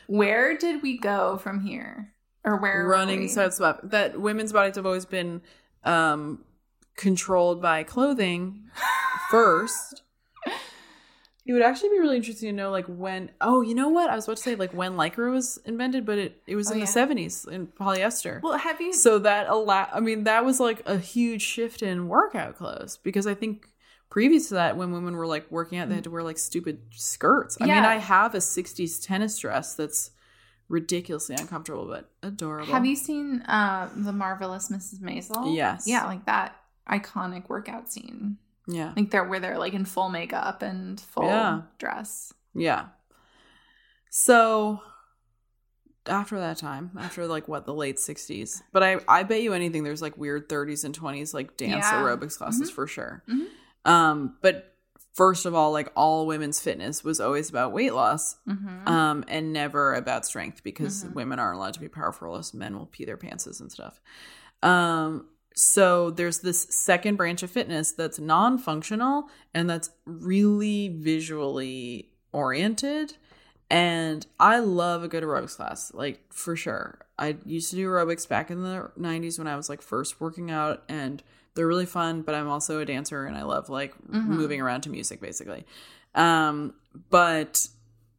Where did we go from here? Or where running side swap. That women's bodies have always been um controlled by clothing first. It would actually be really interesting to know, like when. Oh, you know what? I was about to say, like when lycra was invented, but it it was Oh, in yeah. the seventies in polyester. Well, have you so that allow. I mean, that was like a huge shift in workout clothes because I think previous to that, when women were like working out, they had to wear like stupid skirts. I mean, I have a '60s tennis dress that's ridiculously uncomfortable but adorable. have you seen uh the marvelous Mrs. Maisel? Yes. Yeah, like that iconic workout scene. Yeah. Like they're where they're like in full makeup and full Yeah. dress. Yeah. So after that time, after like what the late 60s, but I I bet you anything there's like weird 30s and 20s like dance Yeah. aerobics classes Mhm. for sure. Mhm. Um but first of all, like all women's fitness was always about weight loss Mm-hmm. um and never about strength because Mhm. women aren't allowed to be powerful unless men will pee their pantses and stuff. Um so there's this second branch of fitness that's non-functional and that's really visually oriented and I love a good aerobics class, like for sure. I used to do aerobics back in the 90s when I was like first working out and they're really fun, but I'm also a dancer and I love like Mhm. moving around to music basically. Um but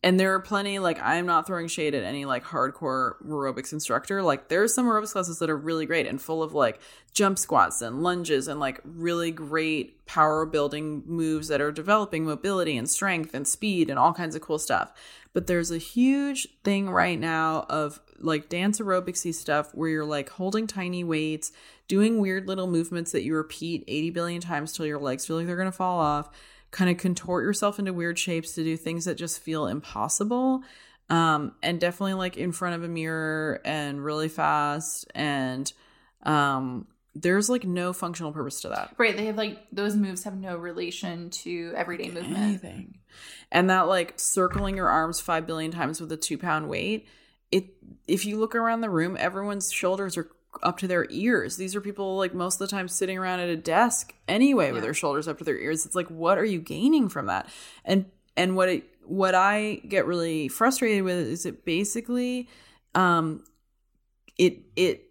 and there are plenty like I'm not throwing shade at any like hardcore aerobics instructor. Like there's some aerobics classes that are really great and full of like jump squats and lunges and like really great power building moves that are developing mobility and strength and speed and all kinds of cool stuff. But there's a huge thing right now of like dance aerobicsy stuff where you're like holding tiny weights, doing weird little movements that you repeat 80 billion times till your legs feel like they're going to fall off, kind of contort yourself into weird shapes to do things that just feel impossible. Um, and definitely like in front of a mirror and really fast. And um, there's like no functional purpose to that. Right. They have like those moves have no relation to everyday movement. anything. And that like circling your arms five billion times with a two pound weight, it if you look around the room, everyone's shoulders are up to their ears. These are people like most of the time sitting around at a desk anyway with their shoulders up to their ears. It's like what are you gaining from that? And and what it what I get really frustrated with is it basically um it it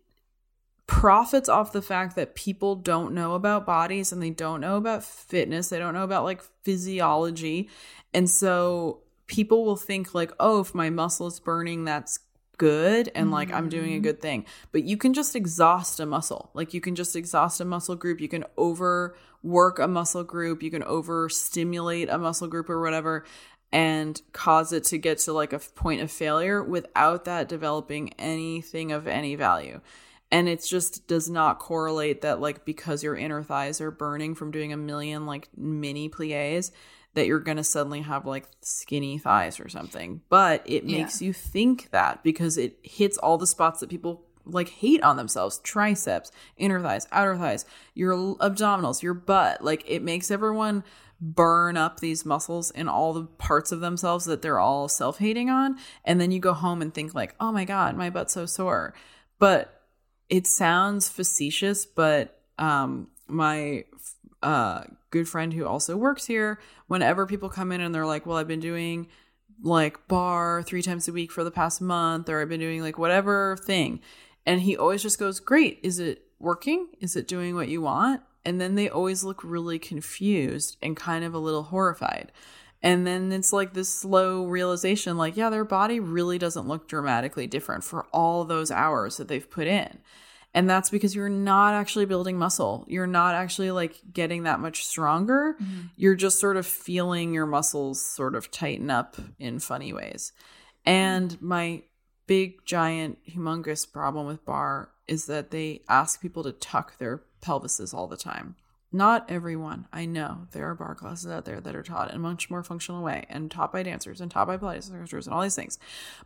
profits off the fact that people don't know about bodies and they don't know about fitness they don't know about like physiology and so people will think like oh if my muscle is burning that's good and like i'm doing a Mhm. good thing. But you can just exhaust a muscle. Like you can just exhaust a muscle group. You can overwork a muscle group. You can overstimulate a muscle group or whatever and cause it to get to like a point of failure without that developing anything of any value. And it just does not correlate that like because your inner thighs are burning from doing a million like mini plies that you're going to suddenly have like skinny thighs or something. But it Yeah. makes you think that because it hits all the spots that people like hate on themselves. Triceps inner thighs outer thighs your abdominals your butt. Like it makes everyone burn up these muscles in all the parts of themselves that they're all self-hating on. And then you go home and think like oh my god my butt's so sore. But it sounds facetious, but um, my uh, good friend who also works here, whenever people come in and they're like, "Well, I've been doing like barre three times a week for the past month, or I've been doing like whatever thing," and he always just goes, "Great, is it working? Is it doing what you want?" And then they always look really confused and kind of a little horrified. And then it's like this slow realization like, yeah, their body really doesn't look dramatically different for all those hours that they've put in. And that's because you're not actually building muscle. You're not actually like getting that much stronger. Mm-hmm. You're just sort of feeling your muscles sort of tighten up in funny ways. And my big, giant, humongous problem with barre is that they ask people to tuck their pelvises all the time. Not everyone. I know there are barre classes out there that are taught in a much more functional way and taught by dancers and taught by Pilates instructors and all these things.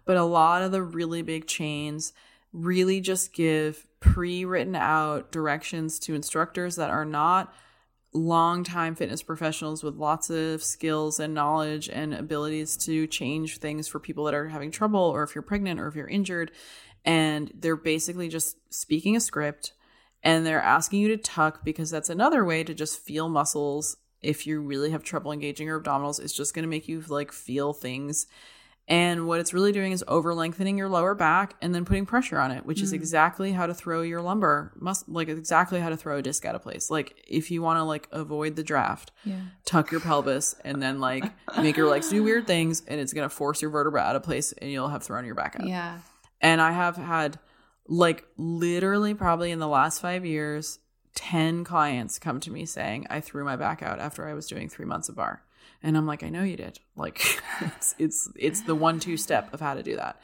But a lot of the really big chains really just give pre written out directions to instructors that are not longtime fitness professionals with lots of skills and knowledge and abilities to change things for people that are having trouble or if you're pregnant or if you're injured. And they're basically just speaking a script and they're asking you to tuck because that's another way to just feel muscles. If you really have trouble engaging your abdominals, it's just going to make you like feel things and what it's really doing is over lengthening your lower back and then putting pressure on it, which mm-hmm. is exactly how to throw your lumbar, like exactly how to throw a disc out of place. Like if you want to like avoid the draft, yeah. tuck your pelvis and then like make your legs do weird things and it's going to force your vertebra out of place and you'll have thrown your back out. Yeah. And I have had like literally probably in the last 5 years 10 clients come to me saying I threw my back out after I was doing 3 months of barre. And I'm like, I know you did. Like it's it's it's the one two step of how to do that.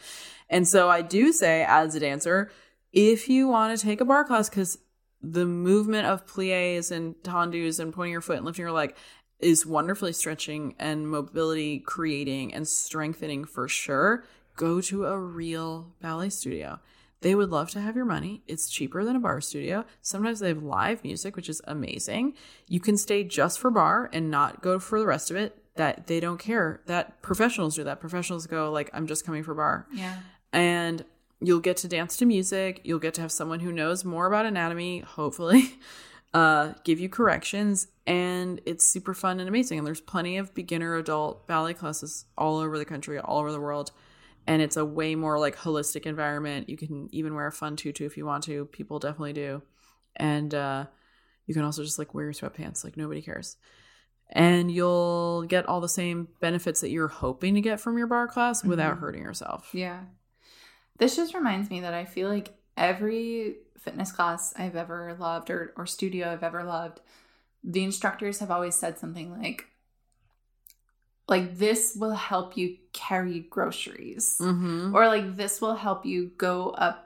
And so I do say as a dancer, if you want to take a barre class cuz the movement of plies and tendus and pointing your foot and lifting your leg is wonderfully stretching and mobility creating and strengthening for sure. Go to a real ballet studio. They would love to have your money. It's cheaper than a barre studio. Sometimes they have live music, which is amazing. You can stay just for barre and not go for the rest of it. That they don't care. That professionals do that. Professionals go like, I'm just coming for barre. Yeah. And you'll get to dance to music. You'll get to have someone who knows more about anatomy, hopefully, uh, give you corrections. And it's super fun and amazing. And there's plenty of beginner adult ballet classes all over the country, all over the world and it's a way more like holistic environment. You can even wear a fun tutu if you want to. People definitely do. And uh, you can also just like wear your sweatpants, like nobody cares. And you'll get all the same benefits that you're hoping to get from your barre class mm-hmm. without hurting yourself. Yeah. This just reminds me that I feel like every fitness class I've ever loved or, or studio I've ever loved, the instructors have always said something like, like this will help you carry groceries. Mm-hmm. or like this will help you go up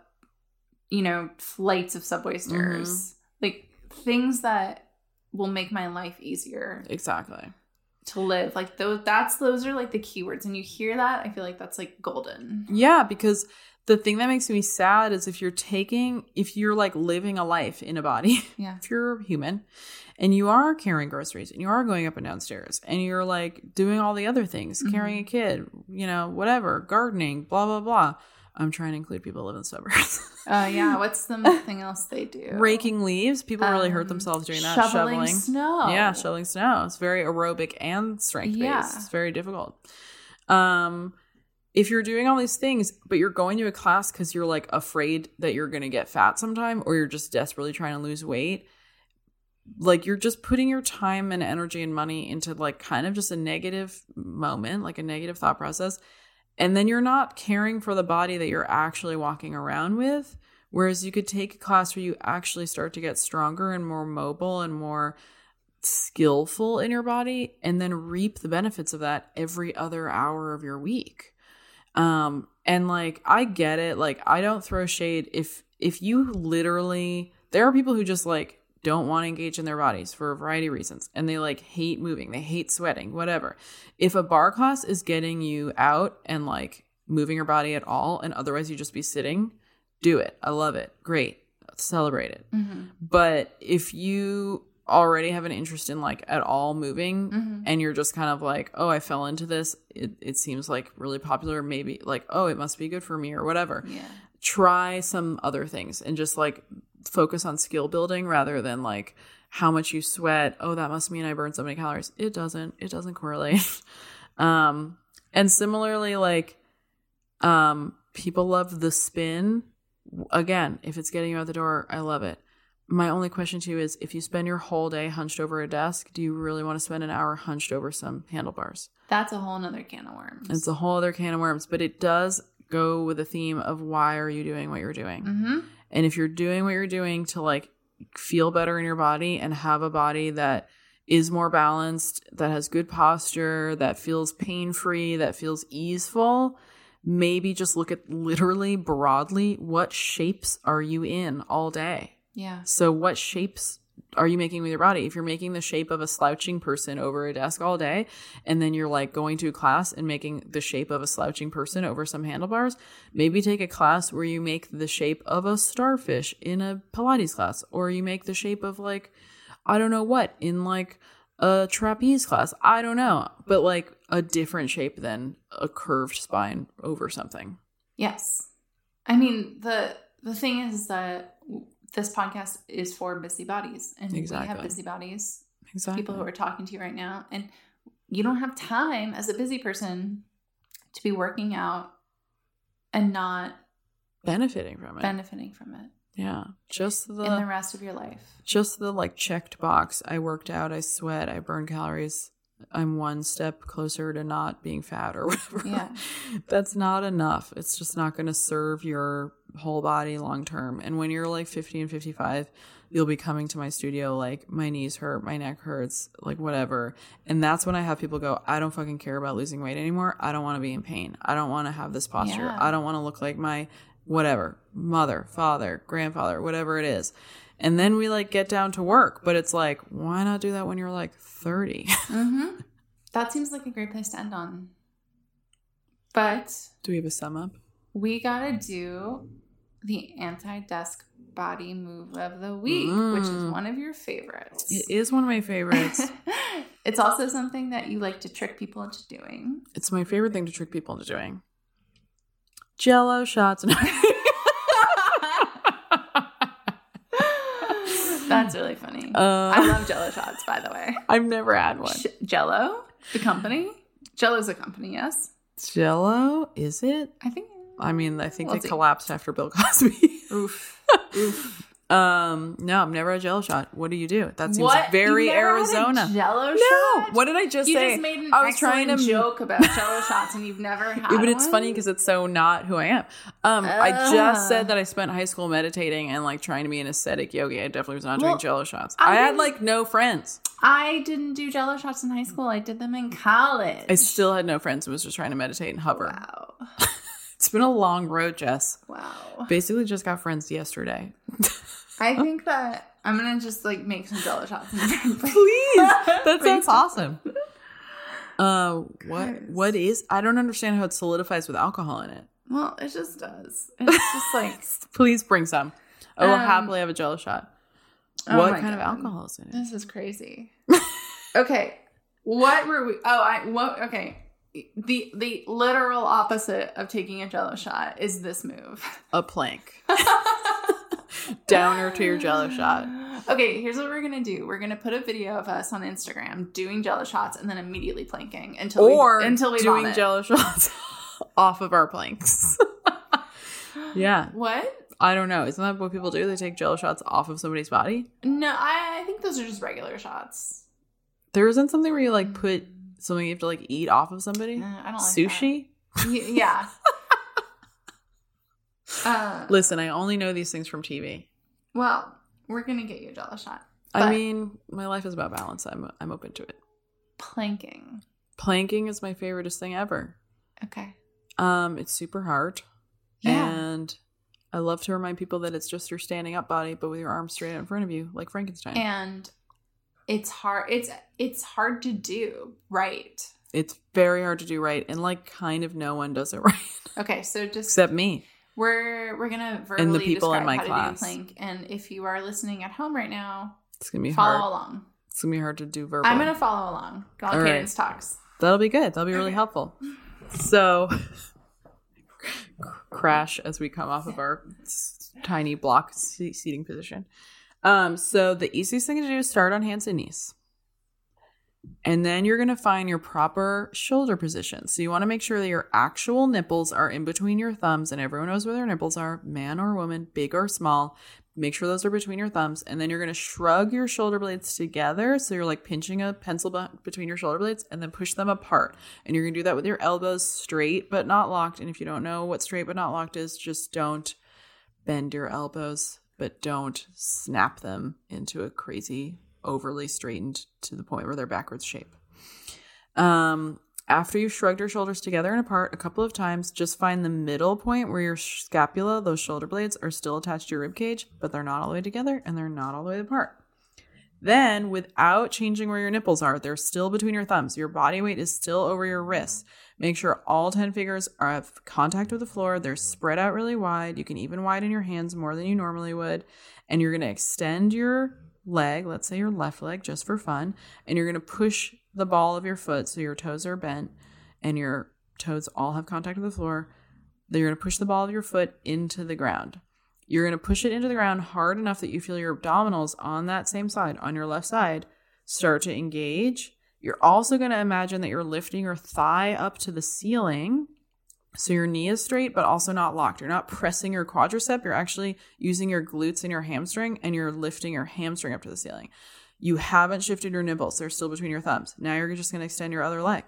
you know flights of subway stairs. Mm-hmm. like things that will make my life easier exactly. to live. Like those that's those are like the keywords. And you hear that i feel like that's like golden. Yeah because the thing that makes me sad is if you're taking if you're like living a life in a body yeah. if you're human and you are carrying groceries and you are going up and downstairs and you're like doing all the other things mm-hmm. carrying a kid you know whatever gardening blah blah blah i'm trying to include people who live in suburbs. Oh uh, yeah what's the thing else they do? Raking leaves people um, really hurt um, themselves doing that shoveling, shoveling. snow. Yeah shoveling snow it's very aerobic and strength based yeah. it's very difficult. Um if you're doing all these things, but you're going to a class because you're like afraid that you're going to get fat sometime, or you're just desperately trying to lose weight, like you're just putting your time and energy and money into like kind of just a negative moment, like a negative thought process. And then you're not caring for the body that you're actually walking around with. Whereas you could take a class where you actually start to get stronger and more mobile and more skillful in your body and then reap the benefits of that every other hour of your week. Um, and like I get it. Like I don't throw shade if if you literally there are people who just like don't want to engage in their bodies for a variety of reasons and they like hate moving, they hate sweating, whatever. If a barre class is getting you out and like moving your body at all and otherwise you just be sitting, do it. I love it. Great. Celebrate it. Mm-hmm. But if you already have an interest in like at all moving mm-hmm. and you're just kind of like oh i fell into this it, it seems like really popular maybe like oh it must be good for me or whatever. Yeah. Try some other things and just like focus on skill building rather than like how much you sweat. Oh that must mean i burned so many calories. It doesn't. It doesn't correlate. Um and similarly like um people love the spin. Again if it's getting you out the door i love it my only question to you is if you spend your whole day hunched over a desk, do you really want to spend an hour hunched over some handlebars? That's a whole nother can of worms. It's a whole other can of worms, but it does go with the theme of why are you doing what you're doing? Mm-hmm. And if you're doing what you're doing to like feel better in your body and have a body that is more balanced, that has good posture, that feels pain free, that feels easeful, maybe just look at literally broadly what shapes are you in all day? Yeah. So what shapes are you making with your body? If you're making the shape of a slouching person over a desk all day, and then you're like going to a class and making the shape of a slouching person over some handlebars, maybe take a class where you make the shape of a starfish in a Pilates class, or you make the shape of like I don't know what in like a trapeze class. I don't know, but like a different shape than a curved spine over something. Yes. I mean, the the thing is that this podcast is for busybodies and we Exactly. have busybodies, Exactly. people who are talking to you right now and you don't have time as a busy person to be working out and not benefiting from it. benefiting from it yeah. Just the, in the rest of your life. just the like checked box. I worked out, I sweat, I burn calories. I'm one step closer to not being fat or whatever. Yeah. That's not enough. It's just not going to serve your whole body long term. And when you're like 50 and 55, you'll be coming to my studio like my knees hurt, my neck hurts, like whatever. And that's when I have people go, I don't fucking care about losing weight anymore. I don't want to be in pain. I don't want to have this posture. Yeah. I don't want to look like my whatever, mother, father, grandfather, whatever it is. And then we like get down to work, but it's like, why not do that when you're like 30? Mm-hmm. That seems like a great place to end on. But do we have a sum up? we gotta do the anti-desk body move of the week, which is Mm. one of your favorites. It is one of my favorites. it's also something that you like to trick people into doing. It's my favorite thing to trick people into doing. Jello shots. That's really funny. uh, I love Jello shots, by the way. I've never had one. Sh- Jello, the company. Jello's a company, yes. Jello, is it? I think. I mean, I think We'll they see. collapsed after Bill Cosby. Oof. Oof. Um, no, I've never had a Jello shot. What do you do? That seems what? very You never had a Arizona. Jello no, shot? what did I just you say? just made an I was trying to joke about Jello shots, and you've never had. Yeah, but it's one? funny because it's so not who I am. Um, I just said that I spent high school meditating and like trying to be an ascetic yogi. I definitely was not doing Well, Jello shots. I I, had like no friends. I didn't do Jello shots in high school. I did them in college. I still had no friends. I was just trying to meditate and hover. wow. It's been a long road, Jess. Wow. Basically, just got friends yesterday. I think that I'm gonna just like make some Jello shots. Please, that sounds awesome. Uh, what what is? I don't understand how it solidifies with alcohol in it. Well, it just does. It's just like Please bring some. I will Um, happily have a Jello shot. oh what kind of alcohol is in it? This is crazy. okay, what were we? Oh, I what? Okay, the the literal opposite of taking a Jello shot is this move. A plank. Downer to your Jello shot. Okay, here's what we're gonna do. We're gonna put a video of us on Instagram doing Jello shots and then immediately planking until or we, until we doing vomit. Jello shots off of our planks. yeah, What? I don't know. Isn't that what people do? They take Jello shots off of somebody's body. No, I, I think those are just regular shots. There isn't something where you like put something you have to like eat off of somebody. Uh, I don't like Sushi. that. Yeah. uh, Listen, I only know these things from TV. well, we're gonna get you a Jello shot. I mean, my life is about balance. I'm I'm open to it. Planking. Planking is my favoriteest thing ever. Okay. Um, it's super hard, Yeah. and I love to remind people that it's just your standing up body, but with your arms straight out in front of you, like Frankenstein. and it's hard. It's it's hard to do right. it's very hard to do right, and like kind of no one does it right Okay, so just except me. We're we're gonna verbally people in my class. plank, and if you are listening at home right now, It's gonna be follow hard. along. It's gonna be hard to do verbally. I'm gonna follow along. All right. Cadence Talks. That'll be good. That'll be really helpful. So, crash as we come off of our tiny block seating position. Um, so the easiest thing to do is start on hands and knees. And then you're going to find your proper shoulder position. So you want to make sure that your actual nipples are in between your thumbs and everyone knows where their nipples are, man or woman, big or small. Make sure those are between your thumbs. And then you're going to shrug your shoulder blades together. So you're like pinching a pencil bu- between your shoulder blades and then push them apart. And you're going to do that with your elbows straight but not locked. And if you don't know what straight but not locked is, just don't bend your elbows, but don't snap them into a crazy overly straightened to the point where they're backwards shape. Um, after you've shrugged your shoulders together and apart a couple of times, just find the middle point where your scapula, those shoulder blades, are still attached to your rib cage, but they're not all the way together and they're not all the way apart. Then, without changing where your nipples are, they're still between your thumbs. Your body weight is still over your wrists. Make sure all 10 fingers are have contact with the floor. They're spread out really wide. You can even widen your hands more than you normally would. And you're going to extend your leg, let's say your left leg, just for fun, and you're going to push the ball of your foot so your toes are bent and your toes all have contact with the floor. Then you're going to push the ball of your foot into the ground. You're going to push it into the ground hard enough that you feel your abdominals on that same side, on your left side, start to engage. You're also going to imagine that you're lifting your thigh up to the ceiling. So your knee is straight, but also not locked. You're not pressing your quadricep. You're actually using your glutes and your hamstring, and you're lifting your hamstring up to the ceiling. You haven't shifted your nipples, they're still between your thumbs. Now you're just going to extend your other leg.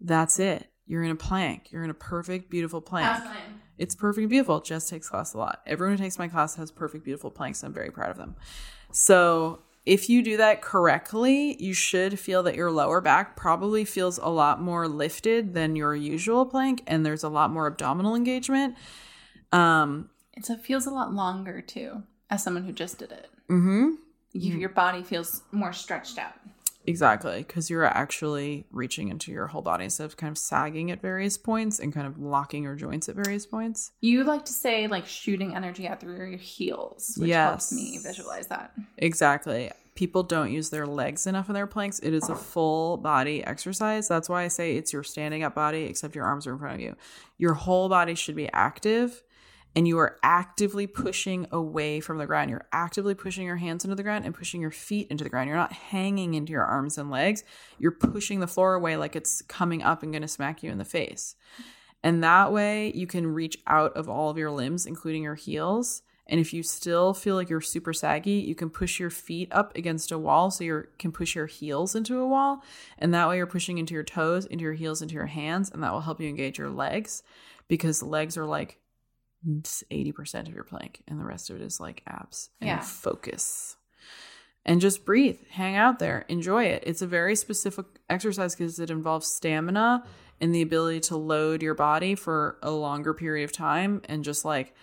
That's it. You're in a plank. You're in a perfect, beautiful plank. It's perfect and beautiful. Jess takes class a lot. Everyone who takes my class has perfect, beautiful planks. I'm very proud of them. So if you do that correctly, you should feel that your lower back probably feels a lot more lifted than your usual plank, and there's a lot more abdominal engagement. Um, It's, it feels a lot longer too, as someone who just did it. mm-hmm. You, Your body feels more stretched out. Exactly, because you're actually reaching into your whole body instead of kind of sagging at various points and kind of locking your joints at various points. You like to say like shooting energy out through your heels, which helps me visualize that. Exactly. People don't use their legs enough in their planks. It is a full body exercise. That's why I say it's your standing up body, except your arms are in front of you. Your whole body should be active and you are actively pushing away from the ground. You're actively pushing your hands into the ground and pushing your feet into the ground. You're not hanging into your arms and legs. You're pushing the floor away like it's coming up and going to smack you in the face. And that way you can reach out of all of your limbs, including your heels. And if you still feel like you're super saggy, you can push your feet up against a wall so you can push your heels into a wall. And that way you're pushing into your toes, into your heels, into your hands. And that will help you engage your legs because legs are like 80% of your plank and the rest of it is like abs and Yeah. focus. And just breathe, hang out there, enjoy it. It's a very specific exercise because it involves stamina and the ability to load your body for a longer period of time and just like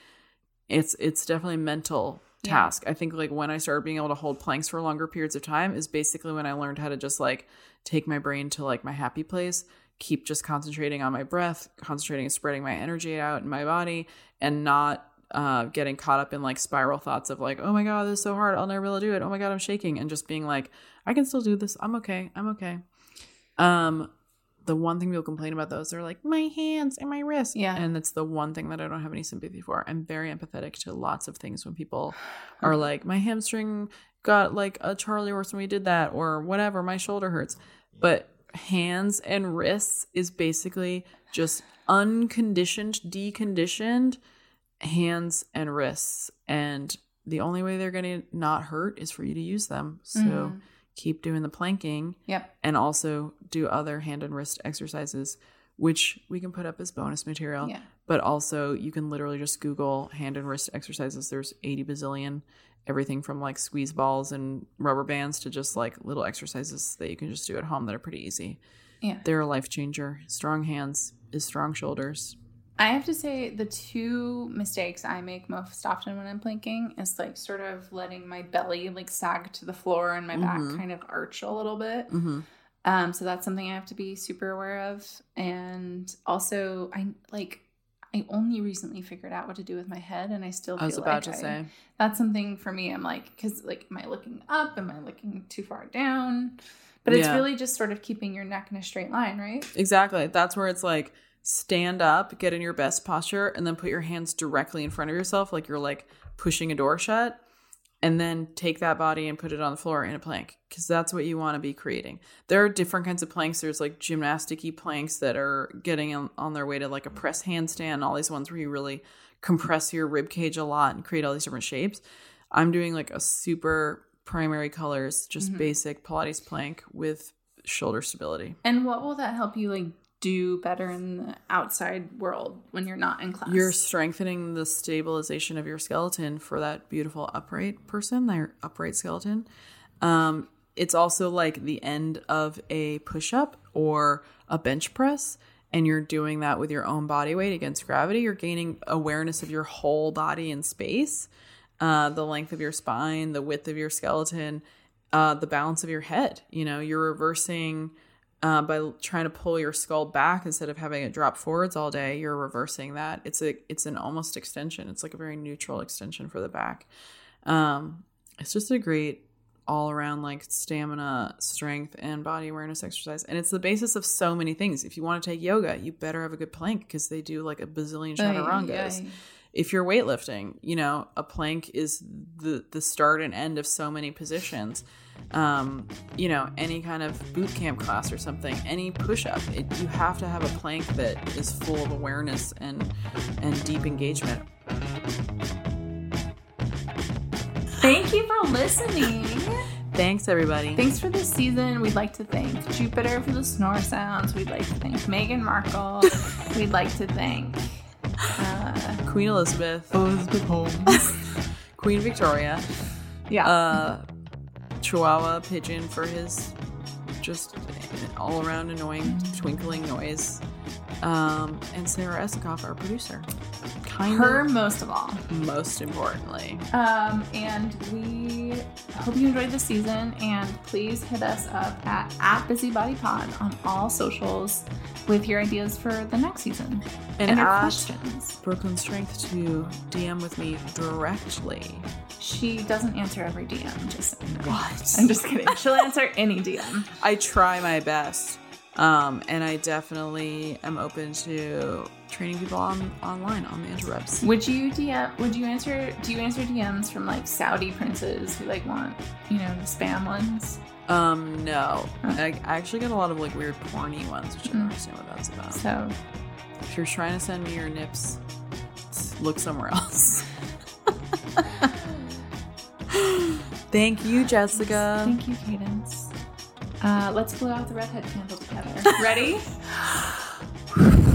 it's it's definitely a mental Yeah. task. I think like when I started being able to hold planks for longer periods of time is basically when I learned how to just like take my brain to like my happy place, keep just concentrating on my breath, concentrating and spreading my energy out in my body and not uh, getting caught up in like spiral thoughts of like, oh my God, this is so hard. I'll never be able to do it. Oh my God, I'm shaking. And just being like, I can still do this. I'm okay. I'm okay. Um, the one thing people complain about those, they're like, my hands and my wrists. Yeah. And that's the one thing that I don't have any sympathy for. I'm very empathetic to lots of things when people are like, my hamstring got like a Charlie horse when we did that, or whatever, my shoulder hurts. But hands and wrists is basically just unconditioned, deconditioned hands and wrists. And the only way they're going to not hurt is for you to use them. So Mhm. keep doing the planking Yep. and also do other hand and wrist exercises, which we can put up as bonus material. Yeah. But also, you can literally just Google hand and wrist exercises. There's 80 bazillion, everything from like squeeze balls and rubber bands to just like little exercises that you can just do at home that are pretty easy. Yeah. They're a life changer. Strong hands is strong shoulders. I have to say the two mistakes I make most often when I'm planking is like sort of letting my belly like sag to the floor and my Mhm. back kind of arch a little bit. Mm-hmm. Um, so that's something I have to be super aware of. And also, I like I only recently figured out what to do with my head, and I still feel I was about like to I- say. that's something for me. I'm like, because like, am I looking up? Am I looking too far down? But it's Yeah. really just sort of keeping your neck in a straight line, right? Exactly. That's where it's like stand up, get in your best posture, and then put your hands directly in front of yourself, like you're like pushing a door shut, and then take that body and put it on the floor in a plank because that's what you want to be creating. There are different kinds of planks. There's like gymnastic-y planks that are getting on, on their way to like a press handstand, all these ones where you really compress your rib cage a lot and create all these different shapes. I'm doing like a super primary colors, just Mhm. basic Pilates plank with shoulder stability. And what will that help you like do better in the outside world when you're not in class? You're strengthening the stabilization of your skeleton for that beautiful upright person, their upright skeleton. Um, it's also like the end of a push up or a bench press, and you're doing that with your own body weight against gravity. You're gaining awareness of your whole body in space, uh, the length of your spine, the width of your skeleton, uh, the balance of your head. You know, you're reversing uh, by trying to pull your skull back instead of having it drop forwards all day. You're reversing that. It's a it's an almost extension. It's like a very neutral extension for the back. Um, it's just a great all around like stamina, strength, and body awareness exercise. And it's the basis of so many things. If you want to take yoga, you better have a good plank because they do like a bazillion chaturangas. If you're weightlifting, you know, a plank is the the start and end of so many positions. Um, you know, any kind of boot camp class or something, any push up, it, you have to have a plank that is full of awareness and and deep engagement. Thank you for listening. Thanks, everybody. Thanks for this season. We'd like to thank Jupiter for the snore sounds. We'd like to thank Meghan Markle. We'd like to thank uh, Queen Elizabeth, Elizabeth Holmes. Queen Victoria, Yeah. uh, Chihuahua Pigeon for his just all around annoying twinkling noise, um, and Sarah Esikoff, our producer. Kind Her of most of all. most importantly. Um, and we hope you enjoyed the season. And please hit us up at, at BusybodyPod on all socials with your ideas for the next season And, and your questions. Brooklyn Strength to DM with me directly. She doesn't answer every DM. Just so you know. What? I'm just kidding. She'll answer any DM. I try my best. Um, and I definitely am open to training people on online on the interwebs. Would you DM? Would you answer? Do you answer DMs from like Saudi princes who like want you know the spam ones? Um, no. I, I actually get a lot of like weird porny ones, which I don't Mm. understand what that's about. So If you're trying to send me your nips, look somewhere else. Thank you, Jessica. thank you, Cadence. Uh, let's blow out the redhead candle together. Ready?